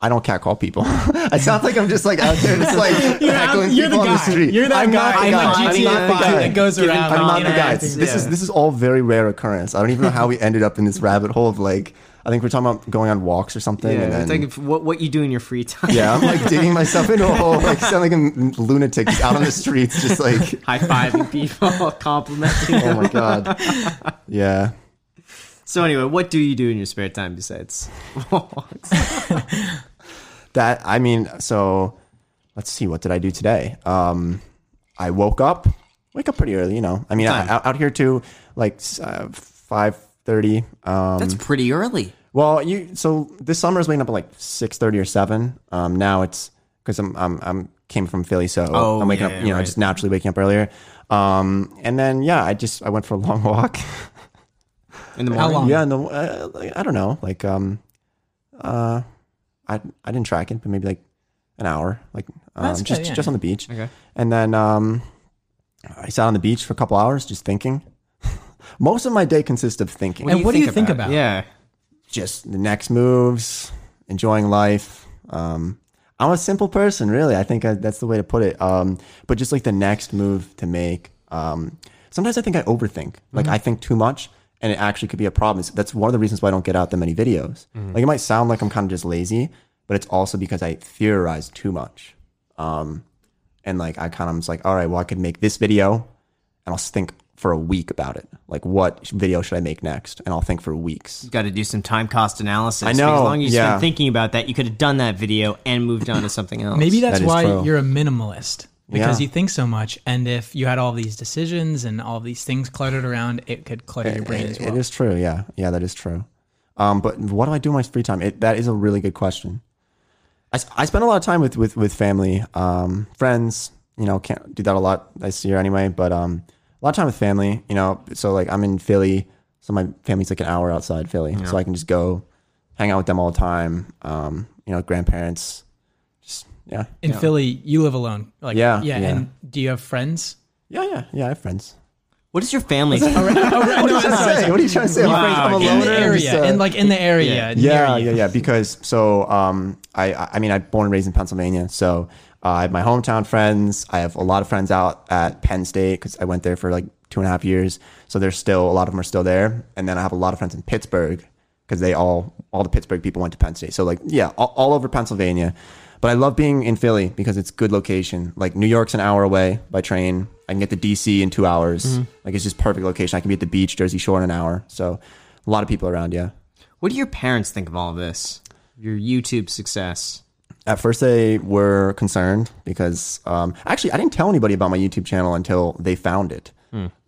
I don't catcall people. it sounds like I'm just like out there, just like You're, heckling you're the people on guy. the street. You're that I'm guy not the guy. like I'm not the 5 guy. that goes around. I'm not the guy. This is this is all very rare occurrence. I don't even know how we ended up in this rabbit hole of like I think we're talking about going on walks or something. and it's like what what you do in your free time. yeah, I'm like digging myself into a hole, like sound like a lunatic just out on the streets, just like high fiving people, complimenting. oh my god. Yeah. So anyway, what do you do in your spare time besides walks? That I mean, so let's see. What did I do today? Um, I woke up, wake up pretty early. You know, I mean, I, out, out here too, like uh, five thirty. Um, That's pretty early. well, you so this summer is waking up at like six thirty or seven. Um, now it's because I'm I'm I'm came from Philly, so Oh, I'm waking yeah, up. You know, right. just naturally waking up earlier. Um, and then yeah, I just I went for a long walk. In the How morning. long? yeah, no, uh, I don't know, like um, uh, I I didn't track it, but maybe like an hour, like um, just good, yeah. just on the beach. Okay. And then um, I sat on the beach for a couple hours just thinking. Most of my day consists of thinking. And what do you think about? Yeah. Just the next moves, enjoying life. Um, I'm a simple person, really. I think I, that's the way to put it. Um, but just like the next move to make. Um, sometimes I think I overthink. Like Mm-hmm. I think too much, and it actually could be a problem. So That's one of the reasons why I don't get out that many videos. Mm-hmm. Like it might sound like I'm kind of just lazy, but it's also because I theorize too much. Um, and like I kind of was like, all right, well, I could make this video, and I'll think for a week about it. Like, what video should I make next? And I'll think for weeks. You got to do some time cost analysis. I because know, As long as you yeah. spend thinking about that, you could have done that video and moved on to something else. Maybe that's That is why true. you're a minimalist because Yeah. you think so much. And if you had all these decisions and all these things cluttered around, it could clutter your brain It- as well. It is true. Yeah. Yeah, that is true. Um, but what do I do in my free time? It, that is a really good question. I, I spend a lot of time with, with, with family, um, friends, you know, can't do that a lot this year anyway, but, um, a lot of time with family, you know, so like I'm in Philly, so my family's like an hour outside Philly, so I can just go hang out with them all the time. Um, you know, grandparents, just, yeah. In Philly, you live alone. Like, Yeah, yeah. yeah. And do you have friends? Yeah. Yeah. Yeah. I have friends. What is your family? What are you trying to say? What are you trying to say? I'm a In the in the area, just, uh, and like in the area. near yeah, you. yeah, yeah. Because so, um, I, I I mean, I'm born and raised in Pennsylvania, so uh, I have my hometown friends. I have a lot of friends out at Penn State because I went there for like two and a half years. So there's still a lot of them are still there, and then I have a lot of friends in Pittsburgh because they all all the Pittsburgh people went to Penn State. So like, yeah, all, all over Pennsylvania. But I love being in Philly because it's good location. Like New York's an hour away by train. I can get to DC in two hours. Like it's just perfect location. I can be at the beach, Jersey Shore, in an hour. So a lot of people around. Yeah. what do your parents think of all of this? Your YouTube success. At first, they were concerned because um, actually, I didn't tell anybody about my YouTube channel until they found it.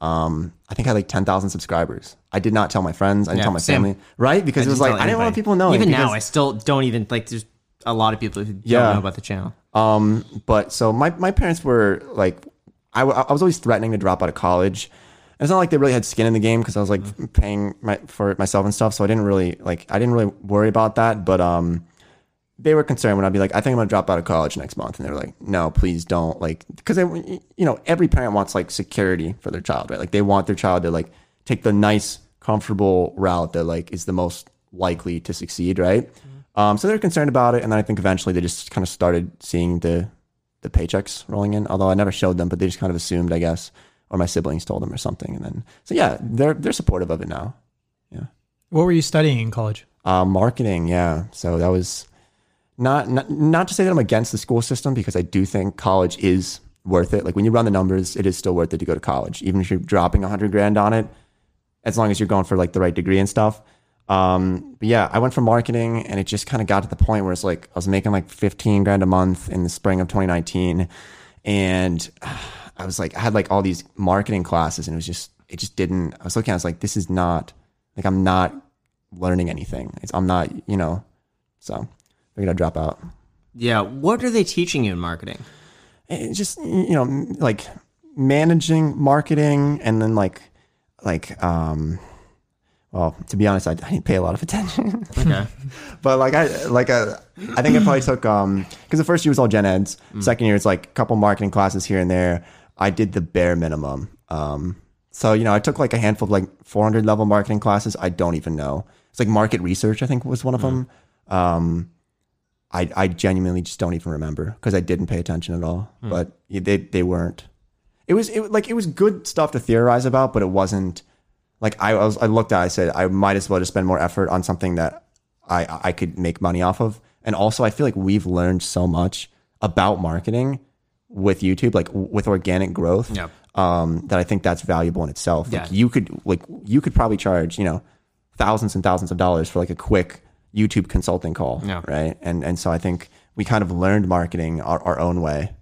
Um, I think I had like 10,000 subscribers. I did not tell my friends. I didn't Yeah, tell my same. family, right? Because it was like, I didn't want people knowing. Even now, I still don't even like. There's a lot of people who don't Yeah. know about the channel. Um, but so my, my parents were like, I, w- I was always threatening to drop out of college. And it's not like they really had skin in the game because I was like paying my, for it myself and stuff. So I didn't really like, I didn't really worry about that. But, um, they were concerned when I'd be like, I think I'm gonna drop out of college next month. And they were like, no, please don't. Like, cause they, you know, every parent wants like security for their child, right? Like they want their child to like take the nice, comfortable route that like is the most likely to succeed, right? Um, so they're concerned about it, and then I think eventually they just kind of started seeing the the paychecks rolling in. Although I never showed them, but they just kind of assumed, I guess, or my siblings told them or something. And then so yeah, they're they're supportive of it now. Yeah, What were you studying in college? uh, marketing, yeah. So that was not, not not to say that I'm against the school system because I do think college is worth it. Like when you run the numbers, it is still worth it to go to college, even if you're dropping a hundred grand on it, as long as you're going for like the right degree and stuff. Um, but yeah, I went for marketing and it just kind of got to the point where it's like I was making like 15 grand a month in the spring of 2019. And I was like, I had like all these marketing classes and it was just, it just didn't, I was looking, I was like, this is not, like, I'm not learning anything. It's, I'm not, you know, so I figured I'd drop out. Yeah. What are they teaching you in marketing? It just, you know, like managing marketing and then like, like, um, well, to be honest, I, I didn't pay a lot of attention. Okay. but like I like I, I think I probably took um because the first year was all gen eds. Second year it's like a couple marketing classes here and there. I did the bare minimum. Um, so you know I took like a handful of like 400 level marketing classes. I don't even know. It's like market research. I think was one of them. Um, I I genuinely just don't even remember because I didn't pay attention at all. But they they weren't. It was it like it was good stuff to theorize about, but it wasn't like I was I looked at it, I said I might as well just spend more effort on something that I I could make money off of. And also I feel like we've learned so much about marketing with YouTube, like with organic growth. Yep. Um, that I think that's valuable in itself. Like Yeah. you could like you could probably charge, you know, thousands and thousands of dollars for like a quick YouTube consulting call. Yeah. Right. And and so I think we kind of learned marketing our, our own way.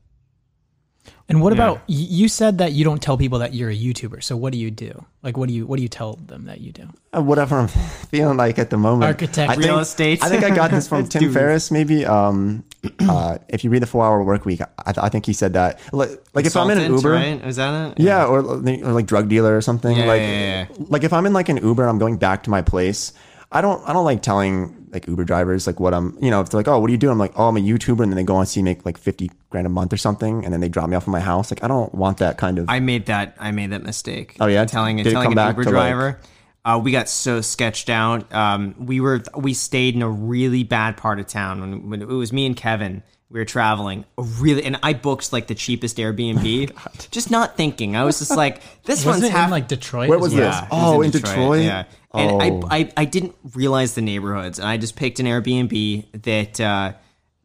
And what about you said that you don't tell people that you're a YouTuber. So what do you do? Like what do you what do you tell them that you do? Uh, whatever I'm feeling like at the moment. Architect. I think- Real estate. I think I got this from Tim Dude. Ferriss. Maybe um, uh, if you read the Four Hour Work Week, I, I think he said that. Like, like if I'm in an Uber, right? Is that it? yeah, or, or like drug dealer or something. Yeah, like, yeah, yeah, like if I'm in like an Uber and I'm going back to my place, I don't, I don't like telling like Uber drivers like what I'm, you know, if they're like, oh, what are you doing? I'm like, oh, I'm a YouTuber, and then they go on see make like fifty grand a month or something, and then they drop me off at my house. Like, I don't want that kind of. I made that. I made that mistake. Oh, yeah? telling Did it telling come an back Uber to, like- driver. uh, we got so sketched out. Um, we were we stayed in a really bad part of town when, when it was me and Kevin. We were traveling really, and I booked like the cheapest Airbnb, just not thinking. I was just like, this Wasn't one's it half. in like Detroit? Where was well? this? Yeah, it Oh, was in Detroit? Yeah, and Oh. I, I I didn't realize the neighborhoods, and I just picked an Airbnb that uh,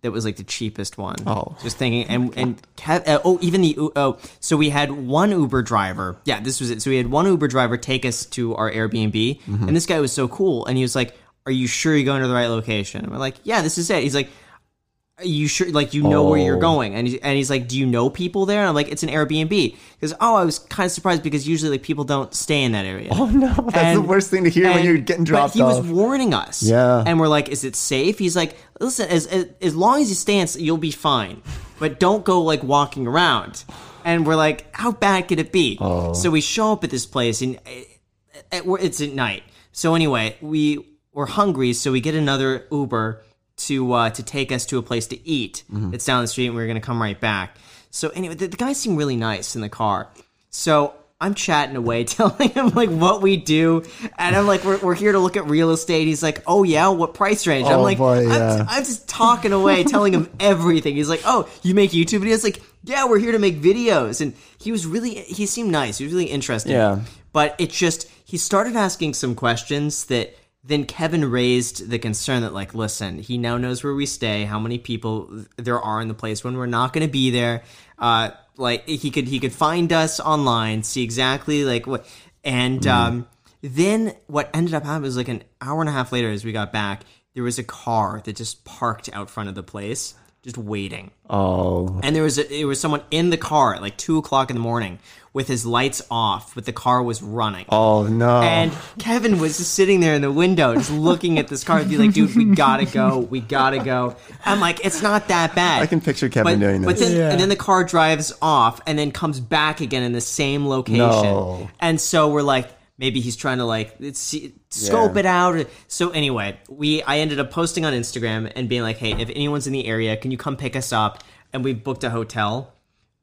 that was like the cheapest one. Oh. just thinking, and and Kev, uh, oh, even the oh, so we had one Uber driver. Yeah, this was it. So we had one Uber driver take us to our Airbnb, Mm-hmm. and this guy was so cool, and he was like, "Are you sure you're going to the right location?" And we're like, "Yeah, this is it." He's like. You sure? Like you know where you're Oh. going, and he, and he's like, "Do you know people there?" And I'm like, "It's an Airbnb." Because oh, I was kind of surprised because usually like people don't stay in that area. Oh no, that's the worst thing to hear when you're getting dropped But he off. was warning us. Yeah. And we're like, is it safe? He's like, listen, as, as, as long as you stay you'll be fine. But don't go like walking around. And we're like, how bad could it be? Oh. So we show up at this place and eh, eh, it- it- it's at night. So anyway, we were hungry, so we get another Uber to uh, to take us to a place to eat. Mm-hmm. It's down the street, and we are going to come right back. So anyway, the, the guy seemed really nice in the car. So I'm chatting away, telling him like what we do, and I'm like, we're, we're here to look at real estate. He's like, oh yeah, what price range? I'm Oh, like, boy, I'm. I'm just talking away, telling him everything. He's like, oh, you make YouTube videos? Like, yeah, we're here to make videos. And he was really, he seemed nice. He was really interesting. Yeah. But it just, he started asking some questions that then Kevin raised the concern that, like, listen, he now knows where we stay, how many people there are in the place when we're not going to be there. Uh, like he could he could find us online, see exactly like what, and um, then what ended up happening was like an hour and a half later, as we got back, there was a car that just parked out front of the place, just waiting Oh, and there was a, there was someone in the car at like two o'clock in the morning with his lights off, but the car was running. oh no. And Kevin was just sitting there in the window, just looking at this car, and be like, "Dude, we gotta go, we gotta go." I'm like, "It's not that bad." I can picture Kevin but, doing But then, Yeah. and then the car drives off, and then comes back again in the same location. No. And so we're like, maybe he's trying to like see, scope Yeah. it out. So anyway, we I ended up posting on Instagram and being like, "Hey, if anyone's in the area, can you come pick us up?" And we booked a hotel.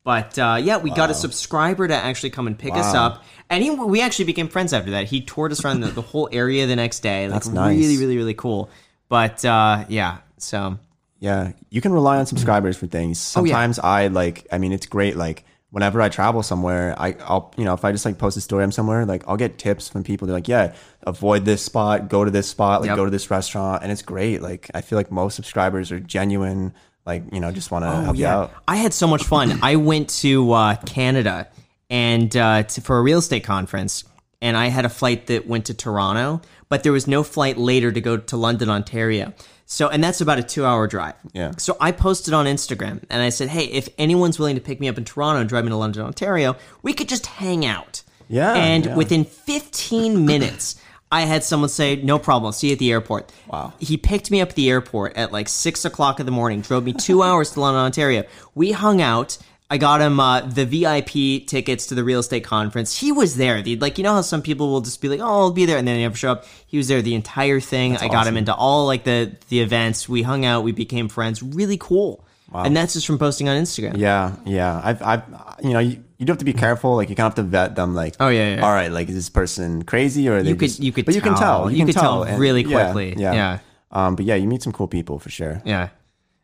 But uh, yeah, we got a subscriber to actually come and pick us up, and he, we actually became friends after that. He toured us around the, the whole area the next day. Like That's nice. really, really, really cool. But uh, yeah, so Yeah, you can rely on subscribers for things. Oh, yeah. Sometimes I like. I mean, it's great. Like whenever I travel somewhere, I, I'll you know if I just like post a story I'm somewhere, like I'll get tips from people. They're like, yeah, avoid this spot, go to this spot, like Yep. go to this restaurant, and it's great. Like I feel like most subscribers are genuine. Like you know, just want to help you out. I had so much fun. I went to uh, Canada and uh, to, for a real estate conference, and I had a flight that went to Toronto, but there was no flight later to go to London, Ontario. So, and that's about a two-hour drive. Yeah. So I posted on Instagram and I said, "Hey, if anyone's willing to pick me up in Toronto and drive me to London, Ontario, we could just hang out." Yeah, And yeah. within 15 minutes. I had someone say, "No problem. I'll see you at the airport." Wow. He picked me up at the airport at like six o'clock in the morning, drove me two hours to London, Ontario. We hung out. I got him uh, the VIP tickets to the real estate conference. He was there. The, like you know how some people will just be like, "Oh, I'll be there," and then they never show up. He was there the entire thing. I got him into all like the the events. We hung out. We became friends. Really cool. And that's just from posting on Instagram. Yeah, yeah. I've, I've, you know, you, you do have to be careful. Like you kind of have to vet them. Like, Oh, yeah, yeah. All right, like is this person crazy or You could- just- you could but you can tell. tell. You can could tell and- really yeah, quickly. Yeah, Yeah. Um, but yeah, you meet some cool people for sure. Yeah.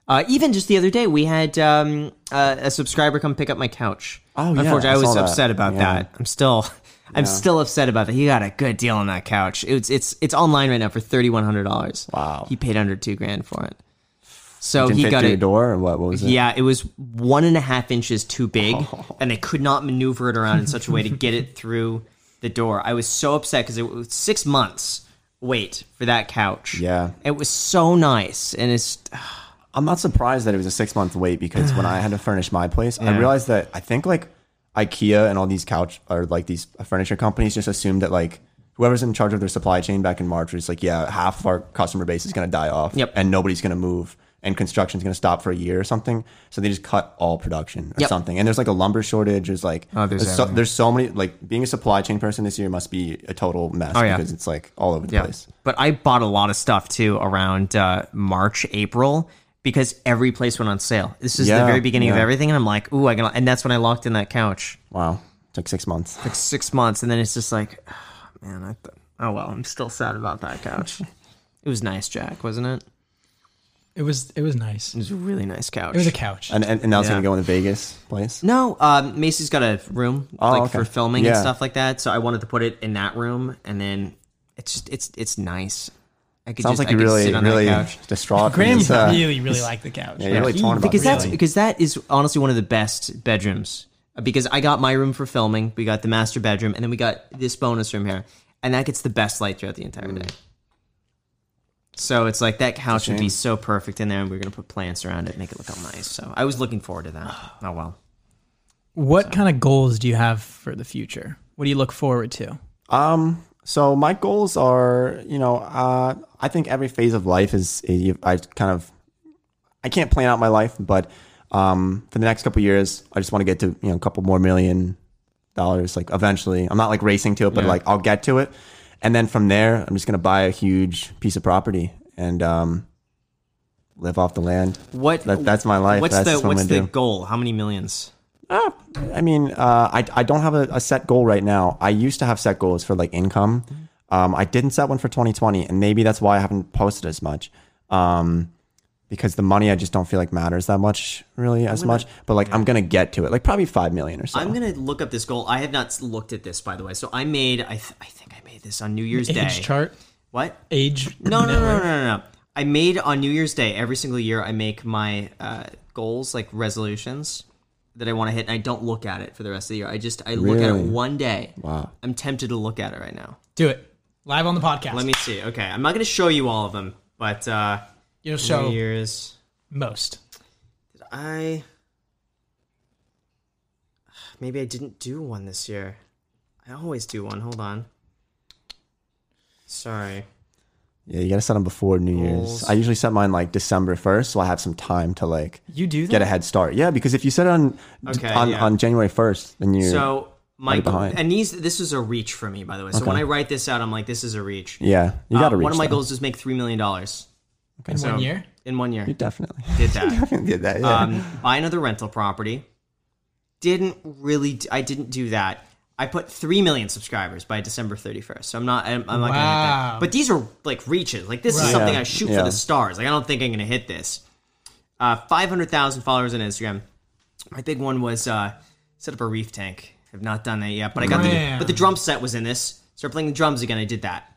Uh, even just the other day, we had um, uh, a subscriber come pick up my couch. Oh, yeah, Unfortunately, I, I was that. upset about Yeah. that. I'm still, I'm still upset about that. He got a good deal on that couch. It's it's it's online right now for thirty one hundred dollars. Wow. He paid under two grand for it. So he got a it. door or what? What was it? Yeah, it was one and a half inches too big, and they could not maneuver it around in such a way to get it through the door. I was so upset because it was six months wait for that couch. Yeah. it was so nice, and it's I'm not surprised that it was a six month wait because when I had to furnish my place, I realized that I think like IKEA and all these couch or like these furniture companies just assumed that like whoever's in charge of their supply chain back in March was like, yeah, half of our customer base is going to die off Yep. and nobody's going to move and construction's going to stop for a year or something. So they just cut all production or Yep. something. And there's like a lumber shortage. There's like, Oh, there's so, there's so many, like being a supply chain person this year must be a total mess Oh, yeah. because it's like all over the Yeah. place. But I bought a lot of stuff too around uh, March, April because every place went on sale. This is the very beginning of everything, and I'm like, ooh, I can. And that's when I locked in that couch, Wow. Took six months. like six months, and then it's just like, man, I th- oh well, I'm still sad about that couch. it was nice, Jack, wasn't it? It was it was nice. It was a really nice couch. It was a couch. And, and, and now it's Yeah. going to go in the Vegas place. No, um, Macy's got a room Oh, like okay. for filming and stuff like that. So I wanted to put it in that room, and then it's just it's it's nice. I could Sounds just, like you could really, really distraught. from Graham uh, really really liked the couch. Yeah, you're really torn about because this. that's Really? because that is honestly one of the best bedrooms. Uh, Because I got my room for filming, we got the master bedroom, and then we got this bonus room here, and that gets the best light throughout the entire day. So it's like that couch would be so perfect in there, and we are gonna put plants around it, and make it look all nice. So I was looking forward to that. Oh well. What kind of goals do you have for the future? What do you look forward to? Um, so my goals are, you know, uh, I think every phase of life is, is I kind of, I can't plan out my life, but um, for the next couple years, I just want to get to you know a couple more million dollars, like eventually. I'm not like racing to it, but Yeah. like I'll get to it, and then from there, I'm just gonna buy a huge piece of property and um, live off the land. What That, that's my life. What's that's the what what's the do. goal? How many millions? I mean, uh, I I don't have a, a set goal right now. I used to have set goals for like income. Um, I didn't set one for 2020, and maybe that's why I haven't posted as much. Um, because the money I just don't feel like matters that much, really, as much. But like, I'm gonna get to it, like probably five million or so. I'm gonna look up this goal. I have not looked at this, by the way. So I made. I th- I think I made this on New Year's Day. Age chart, What? age. No, no, no, no, no, no. I made on New Year's Day every single year. I make my uh, goals, like resolutions that I want to hit, and I don't look at it for the rest of the year. I just I look at it one day. Wow. I'm tempted to look at it right now. Do it live on the podcast. Let me see. Okay, I'm not going to show you all of them, but uh, You'll show New Year's. most. Did I? Maybe I didn't do one this year. I always do one. Hold on. Sorry. yeah, you gotta set them before New Year's. I usually set mine like December 1st, so I have some time to like You do that. get a head start. Yeah, because if you set it on Okay, on, yeah. on January 1st, then you're So my already and these this is a reach for me by the way. So when I write this out, I'm like, this is a reach. yeah, you Uh, gotta reach. one of my that. goals is make three million dollars in So- one year. in one year. You definitely Did that. definitely did that. Yeah. um, buy another rental property. Didn't really. d- I didn't do that. I put three million subscribers by December 31st. So I'm not. I'm, I'm not gonna hit Wow. that. But these are like reaches. Like this is something Yeah. I shoot Yeah. for the stars. Like I don't think I'm gonna hit this. Uh, 500,000 followers on Instagram. My big one was uh, set up a reef tank. Have not done that yet, but I got the. Man. But the drum set was in this. Start playing the drums again. I did that.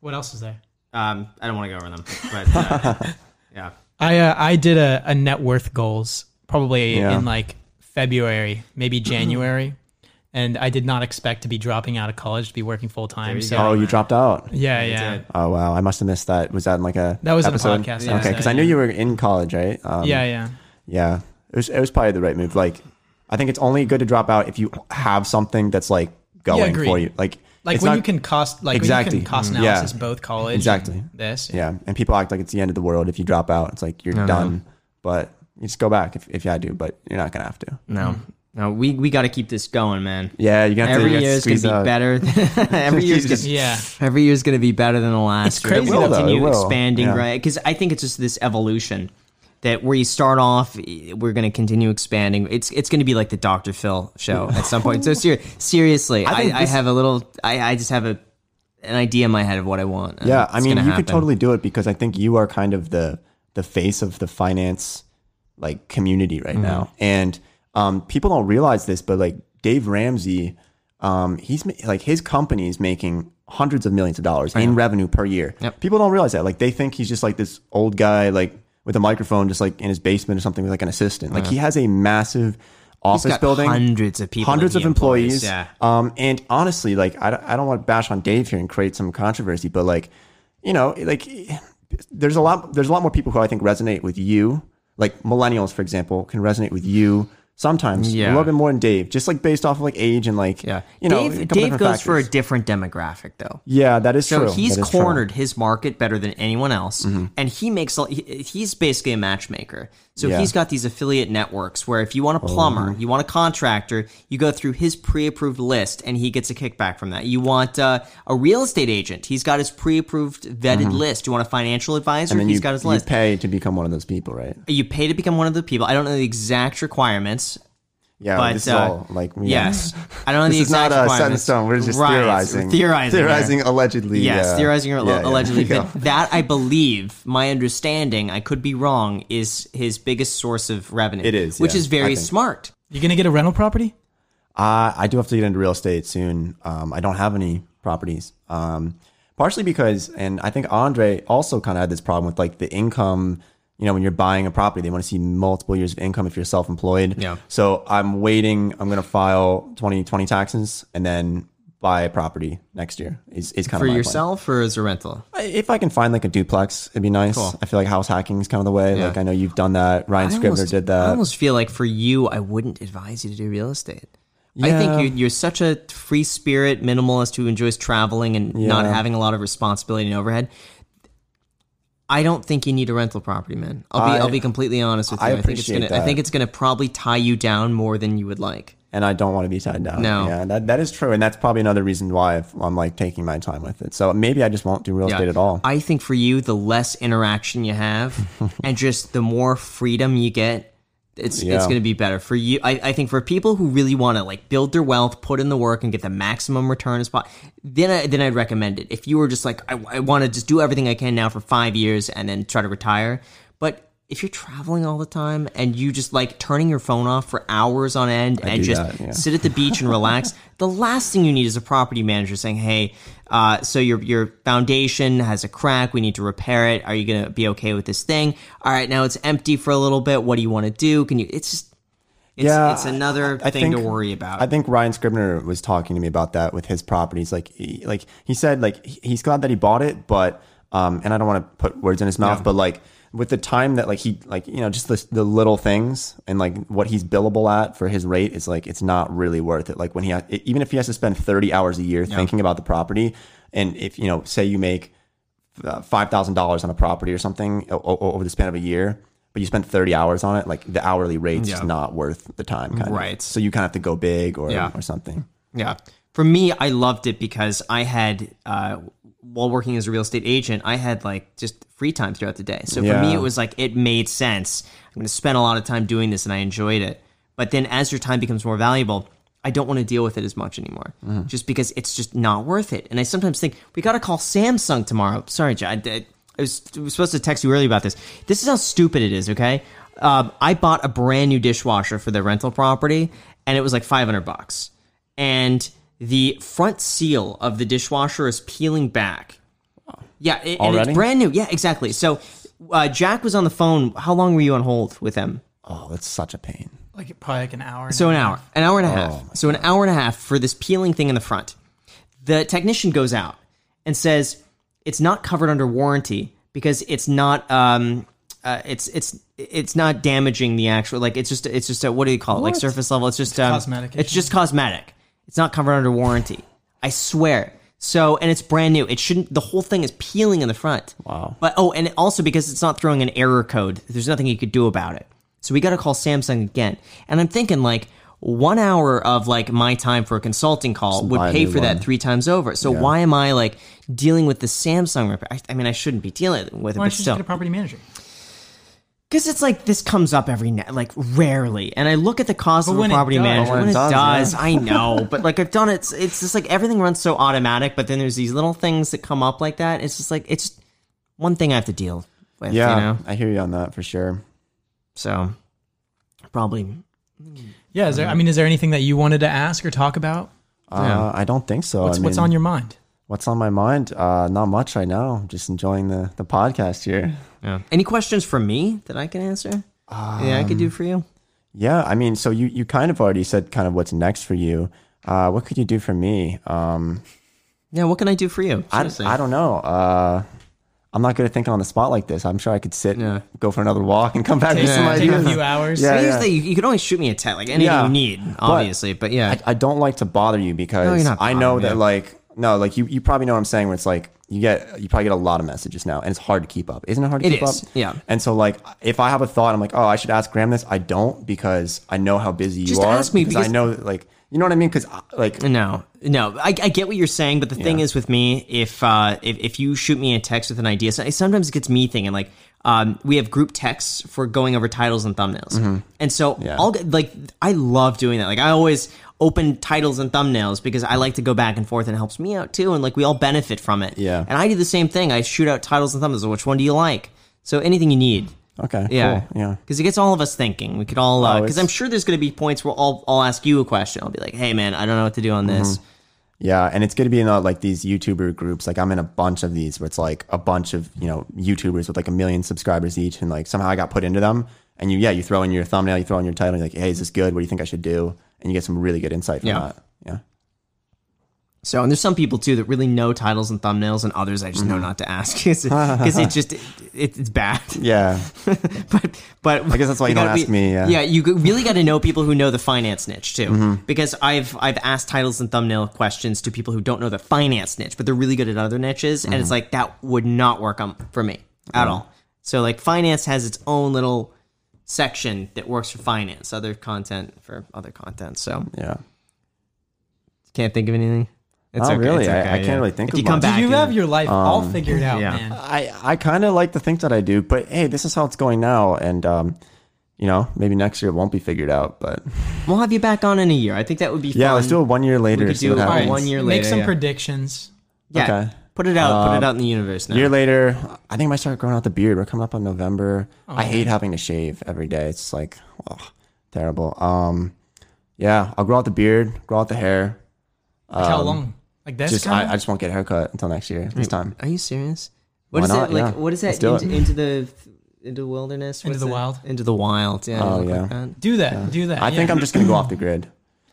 What else is there? Um, I don't want to go over them, but uh, yeah. I uh, I did a, a net worth goals probably Yeah. in like February, maybe January, and I did not expect to be dropping out of college to be working full time. you So go. oh, you dropped out. yeah, yeah, did. Oh wow, I must have missed that. Was that in like a That was in a episode? podcast Okay, episode, because I knew yeah. you were in college, right? Um, yeah, yeah. yeah. It was it was probably the right move. Like, I think it's only good to drop out if you have something that's like going agreed. for you. Like, Like when not- you can cost like Exactly. when you can cost Mm. analysis Yeah. both college Exactly. and this. yeah, and people act like it's the end of the world if you drop out. It's like you're done, but you just go back if, if you had to, but you're not gonna have to. No, no. We we got to keep this going, man. Yeah, you got to Every you year is going to be out. better. Every year gonna, Yeah. every year is going to be better than the last. It's year. crazy It will though, it continue will. expanding, Yeah. right? Because I think it's just this evolution that where you start off, we're going to continue expanding. It's it's going to be like the Dr. Phil show at some point. So ser- seriously, I, I, this- have a little. I, I just have a an idea in my head of what I want. Yeah, I mean, you happen. could totally do it because I think you are kind of the the face of the finance like community right Mm-hmm. now, and um, people don't realize this, but like Dave Ramsey, um, he's like his company is making hundreds of millions of dollars in revenue per year. Yep. People don't realize that. Like they think he's just like this old guy, like with a microphone, just like in his basement or something with like an assistant. Like he has a massive office got building, hundreds of people hundreds of employees. yeah. Um, and honestly, like I, I don't want to bash on Dave here and create some controversy, but like, you know, like there's a lot there's a lot more people who I think resonate with you. Like millennials, for example, can resonate with you sometimes Yeah. a little bit more than Dave, just like based off of like age and like Yeah, you know, Dave, Dave goes for a different demographic, though. yeah, that is true. So true. he's is true. cornered his market better than anyone else, Mm-hmm. and he makes a- he's basically a matchmaker. So Yeah. he's got these affiliate networks where if you want a plumber, you want a contractor, you go through his pre-approved list, and he gets a kickback from that. You want uh, a real estate agent, he's got his pre-approved vetted list. You want a financial advisor, Mm-hmm. He's you, got his list. you pay to become one of those people, right? You pay to become one of the people. I don't know the exact requirements. Yeah, But, this is uh, all like we- Yes, I don't know This the is not exact uh, set in stone. We're just Right, theorizing, theorizing, here. theorizing allegedly. Yes, uh, theorizing yeah, allegedly. yeah, allegedly. there But that I believe, my understanding, I could be wrong, is his biggest source of revenue. It is, which yeah, is very smart. You gonna get a rental property? Uh, I do have to get into real estate soon. Um, I don't have any properties. Um, partially because, and I think Andrei also kind of had this problem with like the income. You know, when you're buying a property, they want to see multiple years of income if you're self-employed. Yeah. So I'm waiting. I'm going to file 2020 taxes and then buy a property next year. Is is kind For of plan. yourself or as a rental? If I can find like a duplex, it'd be nice. Cool. I feel like house hacking is kind of the way. Like I know you've done that. Ryan I Scribner almost- did that I almost feel like for you, I wouldn't advise you to do real estate. I think you, you're such a free spirit minimalist who enjoys traveling and not having a lot of responsibility and overhead. I don't think you need a rental property, man. I'll be I, will be completely honest with you. I I, think it's gonna I think it's gonna probably tie you down more than you would like. and I don't want to be tied down. No. yeah, that, that is true, and that's probably another reason why I've, I'm like taking my time with it. So maybe I just won't do real estate at all. I think for you, the less interaction you have and just the more freedom you get, it's it's going to be better for you. I, I think for people who really want to like build their wealth, put in the work, and get the maximum return as possible, then I, then I'd recommend it. If you were just like I, I want to just do everything I can now for five years and then try to retire, but if you're traveling all the time and you just like turning your phone off for hours on end and just that, yeah. sit at the beach and relax, the last thing you need is a property manager saying, "Hey, uh, so your your foundation has a crack. We need to repair it. Are you going to be okay with this thing? All right, now it's empty for a little bit. What do you want to do? Can you? It's just, it's, Yeah, it's another I thing to worry about. I think Ryan Scribner was talking to me about that with his properties. Like, he, like he said, like he's glad that he bought it, but um, and I don't want to put words in his mouth, Yeah. but like with the time that like he like you know just the the little things and like what he's billable at for his rate is like it's not really worth it. Like when he ha- even if he has to spend thirty hours a year thinking about the property, and if you know say you make uh, five thousand dollars on a property or something o- o- over the span of a year. But you spent 30 hours on it, like the hourly rate's just Yeah. not worth the time. Kind Right. Of. So you kind of have to go big or, Yeah. or something. Yeah. For me, I loved it because I had, uh, while working as a real estate agent, I had like just free time throughout the day. So for me, it was like, it made sense. I'm going to spend a lot of time doing this and I enjoyed it. But then as your time becomes more valuable, I don't want to deal with it as much anymore just because it's just not worth it. And I sometimes think, we got to call Samsung tomorrow. Sorry, Jad. I, I was, I was supposed to text you earlier about this. This is how stupid it is, okay? Um, I bought a brand new dishwasher for the rental property and it was like 500 bucks and the front seal of the dishwasher is peeling back. Yeah, it, and Already? it's brand new. Yeah, exactly. So uh, Jack was on the phone. How long were you on hold with him? Oh, that's such a pain. Like probably like an hour. and So a an half. hour, an hour and a Oh half. so an hour and a half for this peeling thing in the front. The technician goes out and says it's not covered under warranty because it's not. Um, uh, it's it's it's not damaging the actual like it's just it's just a what do you call it like surface level it's just um, cosmetic it's issue. just cosmetic it's not covered under warranty. I swear. So and it's brand new. It shouldn't the whole thing is peeling in the front. Wow. but oh and also because it's not throwing an error code there's nothing you could do about it. So we got to call Samsung again. And I'm thinking like one hour of like my time for a consulting call would pay new for that three times over. So why am I like dealing with the Samsung repair? I, I mean I shouldn't be dealing with it Why don't you but still. get a property manager? Because it's like this comes up every night, like rarely. And I look at the cost of a it property does- manager when when it it does, does. yeah. I know, but like I've done it. It's, it's just like everything runs so automatic. But then there's these little things that come up like that. It's just like it's one thing I have to deal with. Yeah, you know. I hear you on that for sure. So probably Yeah. Is there? I mean, is there anything that you wanted to ask or talk about? Uh, I don't think so. What's, I mean, what's on your mind? What's on my mind? Uh, not much right now. I'm just enjoying the the podcast here. yeah. Any questions for me that I can answer? yeah, I could do for you. Yeah, I mean, so you you kind of already said kind of what's next for you. Uh, what could you do for me? Um, Yeah, what can I do for you? I, I don't know. Uh, I'm not good at thinking on the spot like this. I'm sure I could sit, Yeah. go for another walk, and come back with some Take a few hours. Yeah, Here's yeah. the- you, you can always shoot me a text, like anything Yeah. you need, obviously. But, yeah, I, I don't like to bother you because you're I know that like no, like you, you probably know what I'm saying. Where it's like you get you probably get a lot of messages now, and it's hard to keep up. Isn't it hard to It keep is, up? yeah. And so like if I have a thought, I'm like, oh, I should ask Graham this. I don't because I know how busy you are. Just are. ask me, because, because- I know that, like you know what I mean. Because like No, no, I, I get what you're saying, but the thing is with me, if uh, if if you shoot me a text with an idea, so- sometimes it gets me thinking. Like, um, we have group texts for going over titles and thumbnails, and so Mm-hmm. I'll get like I love doing that. Like, I always open titles and thumbnails because I like to go back and forth, and it helps me out too, and like we all benefit from it. Yeah. and I do the same thing. I shoot out titles and thumbnails. Which one do you like? So anything you need. okay, Yeah, cool. yeah. because it gets all of us thinking. We could all because it's- I'm sure there's going to be points where I'll I'll ask you a question. I'll be like, "Hey, man, I don't know what to do on this." Yeah, and it's going to be in uh, like these YouTuber groups. Like I'm in a bunch of these where it's like a bunch of you know YouTubers with like a million subscribers each, and like somehow I got put into them. And you, yeah, you throw in your thumbnail, you throw in your title, you're like, hey, is this good? What do you think I should do? And you get some really good insight from Yeah. that. Yeah. So, and there's some people too that really know titles and thumbnails, and others I just Mm-hmm. know not to ask because it, just it, it's bad. Yeah. but but I guess that's why you don't gotta ask me, yeah. Mm-hmm. yeah, you really got to know people who know the finance niche too, because I've I've asked titles and thumbnail questions to people who don't know the finance niche, but they're really good at other niches, and it's Mm-hmm. like that would not work on for me at all. So like finance has its own little section that works for finance, other content for other content. So Yeah. can't think of anything. It's Not okay, really. it's I- okay, I can't really think if of you come much. back. You and- have your life all Um, figured out, yeah. man. I, I kind of like to think that I do, but hey, this is how it's going now. And, um, you know, maybe next year it won't be figured out, but We'll have you back on in a year. I think that would be fun. yeah, let's do it one year later. We could do what it one year Make some yeah. predictions. Yeah. Okay. Put it out. put it Um, out in the universe now. year later, I think I might start growing out the beard. We're coming up on November. Oh, I hate having to shave every day. It's like, oh, terrible. Um, yeah, I'll grow out the beard, grow out the hair. Like how long? Like this? Um, Just kinda? I, I just won't get a haircut until next year. This time. Are you serious? What Why is not? it like? Yeah. What is that? Let's do it. Into, into the into the wilderness? What Into is the it? wild? Into the wild. Yeah. Oh, look like yeah. that. do that. Do that. I think. I'm just gonna go off the grid,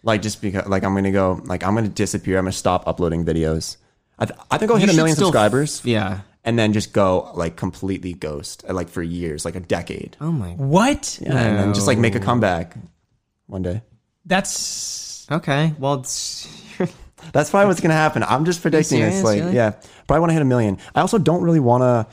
like just because like I'm gonna go like I'm gonna disappear. I'm gonna stop uploading videos. I, th- I think I'll You hit a should million still f- subscribers Yeah. and then just go like completely ghost uh, like for years, like a decade. Oh my. What? Yeah, and then just like make a comeback one day. That's Okay. Well, it's, That's probably what's gonna happen. I'm just predicting serious, it's like really? yeah, probably want to hit a million. I also don't really want to.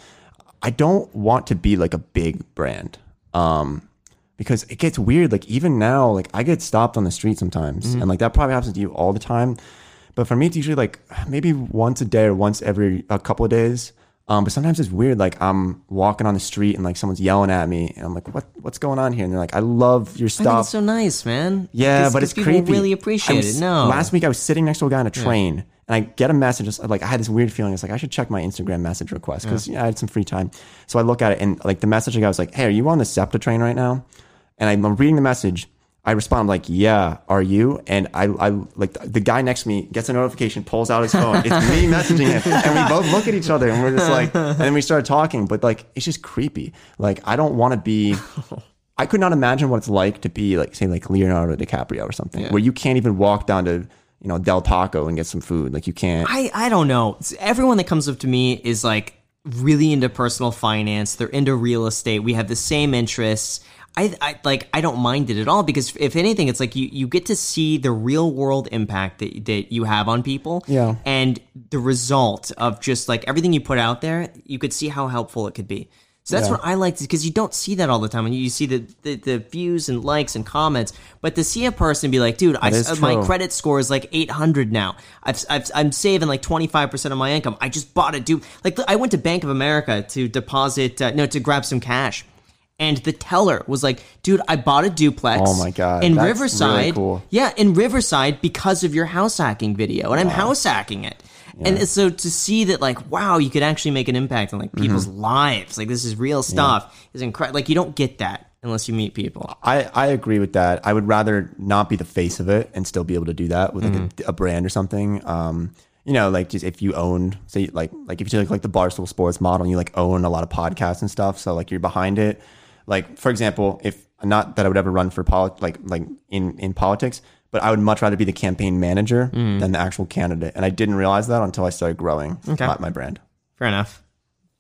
I don't want to be like a big brand, um, because it gets weird. Like even now, like I get stopped on the street sometimes, Mm-hmm. and like that probably happens to you all the time. But for me, it's usually like maybe once a day or once every a couple of days. Um, but sometimes it's weird. Like I'm walking on the street and like someone's yelling at me, and I'm like, "What? What's going on here?" And they're like, "I love your stuff." it's so nice, man. Yeah, 'Cause- but 'cause it's people creepy. really appreciate was- it. No. Last week I was sitting next to a guy on a train, and I get a message. Like I had this weird feeling. It's like I should check my Instagram message request because I had some free time. So I look at it, and like the message I got was like, "Hey, are you on the SEPTA train right now?" And I'm reading the message. I respond like, "Yeah, are you?" And I, I like the guy next to me gets a notification, pulls out his phone. It's me messaging him, and we both look at each other, and we're just like, and then we start talking. But like, it's just creepy. Like I don't want to be. I could not imagine what it's like to be like, say, like Leonardo DiCaprio or something, where you can't even walk down to, you know, Del Taco and get some food. Like you can't. I, I don't know. Everyone that comes up to me is like really into personal finance. They're into real estate. We have the same interests. I, I like I don't mind it at all because if anything, it's like you, you get to see the real world impact that, that you have on people. Yeah. And the result of just like everything you put out there, you could see how helpful it could be. So that's Yeah. what I like because you don't see that all the time. And you see the, the, the views and likes and comments, but to see a person be like, dude, I, my credit score is like 800 now. I've, I've, I'm saving like 25% of my income. I just bought a dupe. Like I went to Bank of America to deposit, uh, no, to grab some cash. And the teller was like, dude, I bought a duplex. Oh my God, In that's really Riverside. cool. Yeah, in Riverside because of your house hacking video. And I'm house hacking it. And so to see that, like, wow, you could actually make an impact on like Mm-hmm. people's lives. Like this is real stuff. Is incredible. Like you don't get that unless you meet people. I, I agree with that. I would rather not be the face of it and still be able to do that with like Mm-hmm. a, a brand or something. Um, you know, like just if you own, say, like like if you take like the Barstool Sports model, and you like own a lot of podcasts and stuff, so like you're behind it. Like for example, if not that I would ever run for polit- like like in in politics, but I would much rather be the campaign manager Mm. than the actual candidate, and I didn't realize that until I started growing my, my brand. Fair enough.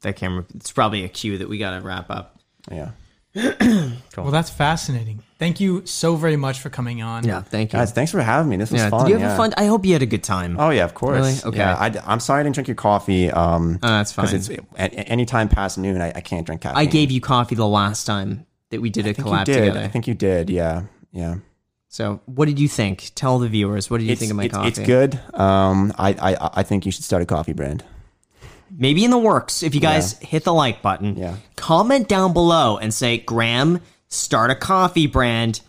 That camera. It's probably a cue that we got to wrap up. Yeah, well, that's fascinating. Thank you so very much for coming on. Yeah. Thank you. guys, thanks for having me. This was yeah. fun. Did you have yeah. a fun? I hope you had a good time. Oh yeah, of course. Really? Okay. Yeah, I, am sorry I didn't drink your coffee. Um, Oh, that's fine. Because it's at any time past noon, I, I can't drink caffeine. I gave you coffee the last time that we did a I think collab did. together. I think you did. Yeah, yeah. so, what did you think? Tell the viewers. What did you It's, think of my it's, coffee? it's good. Um, I, I I think you should start a coffee brand. Maybe in the works. If you guys hit the like button, Yeah. comment down below and say, Graham, start a coffee brand.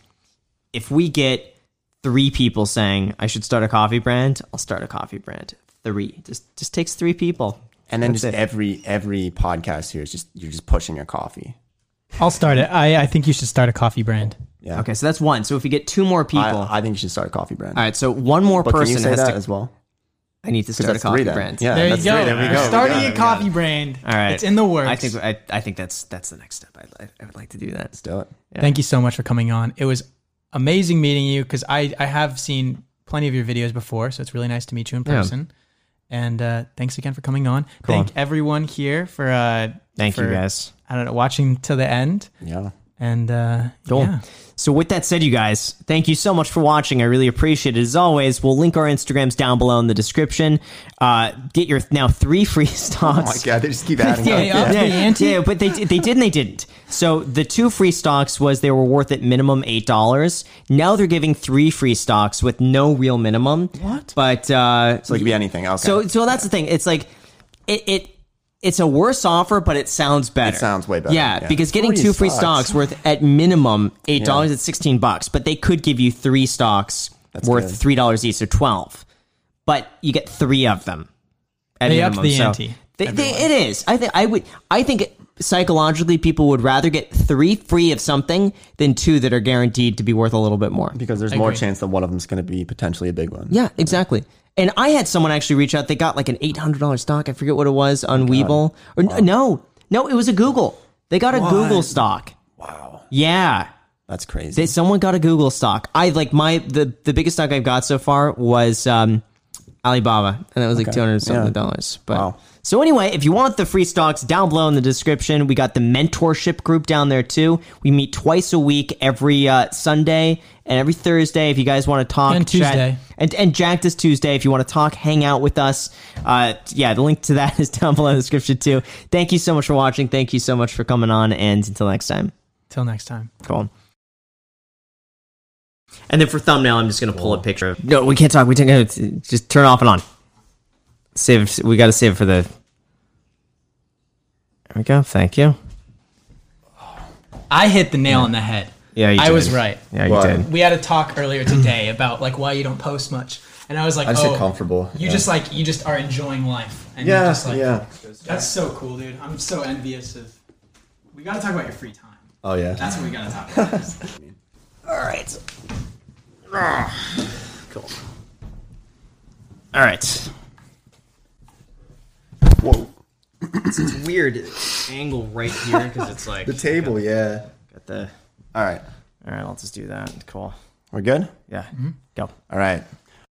If we get three people saying I should start a coffee brand, I'll start a coffee brand. Three. Just just takes three people. And then That's just it. every every podcast here is just you're just pushing your coffee. I'll start it. I, I think you should start a coffee brand. Yeah. Okay, so that's one. So if we get two more people, I, I think you should start a coffee brand. all right. So one more but can person you say has that to. as well? I need to start a coffee three brand. Yeah, There that's you go. three. There we We're go. We Starting a coffee brand. All right. It's in the works. I think I, I think that's that's the next step. I, I, I would like to do that. Let's do it. Thank you so much for coming on. It was amazing meeting you because I, I have seen plenty of your videos before, so it's really nice to meet you in Yeah. person. And uh, thanks again for coming on. Thank everyone here for uh, Thank for, you guys. I don't know watching to the end. Yeah. And uh, Cool. yeah. So with that said, you guys, thank you so much for watching. I really appreciate it. As always, we'll link our Instagrams down below in the description. Uh, get your now three free stocks. Oh my god, they just keep adding Yeah, up. Hey, up the yeah, but they they did and they didn't. So the two free stocks was they were worth at minimum eight dollars. Now they're giving three free stocks with no real minimum. What? But uh, So it could be anything. Okay. so so that's the thing. It's like it, it it's a worse offer, but it sounds better. It sounds way better, Yeah, yeah. because getting Free two free stocks. stocks worth at minimum eight dollars at sixteen bucks, but they could give you three stocks worth good. three dollars each, so twelve. But you get three of them. At They upped minimum, the so ante, They, they, it is. I think I would. I think psychologically, people would rather get three free of something than two that are guaranteed to be worth a little bit more. because there's more Agree. chance that one of them's going to be potentially a big one. Yeah, exactly. And I had someone actually reach out. They got like an eight hundred dollars stock. I forget what it was on Webull. Or no, no, it was a Google. They got a Google stock. Wow, Yeah, that's crazy. they, someone got a Google stock. I like my the the biggest stock I've got so far was um, Alibaba, and that was like two hundred something Yeah. dollars. But Wow. So anyway, if you want the free stocks, down below in the description, we got the mentorship group down there too. We meet twice a week, every uh, Sunday and every Thursday. If you guys want to talk, And chat- Tuesday. and and Jack this Tuesday. If you want to talk, hang out with us. Uh, yeah, the link to that is down below in the description too. Thank you so much for watching. Thank you so much for coming on, and until next time. Till next time. Cool. And then for thumbnail, I'm just gonna pull a picture. No, we can't talk. We can't. Just turn off and on. Save. We got to save for the. There we go. Thank you. I hit the nail on the head. Yeah, you I did. was right. Yeah, you What? did. We had a talk earlier today about like why you don't post much, and I was like, I just oh, get comfortable. You Yeah. just like you just are enjoying life, and yeah, you're just like, yeah. That's so cool, dude. I'm so envious of. We gotta talk about your free time. Oh yeah. That's what we gotta talk about. All right. Cool. All right. Whoa. It's weird angle right here because it's like The table, yeah. got the. All right, All right, I'll just do that. Cool. we're good. Yeah. Mm-hmm. Go. All right.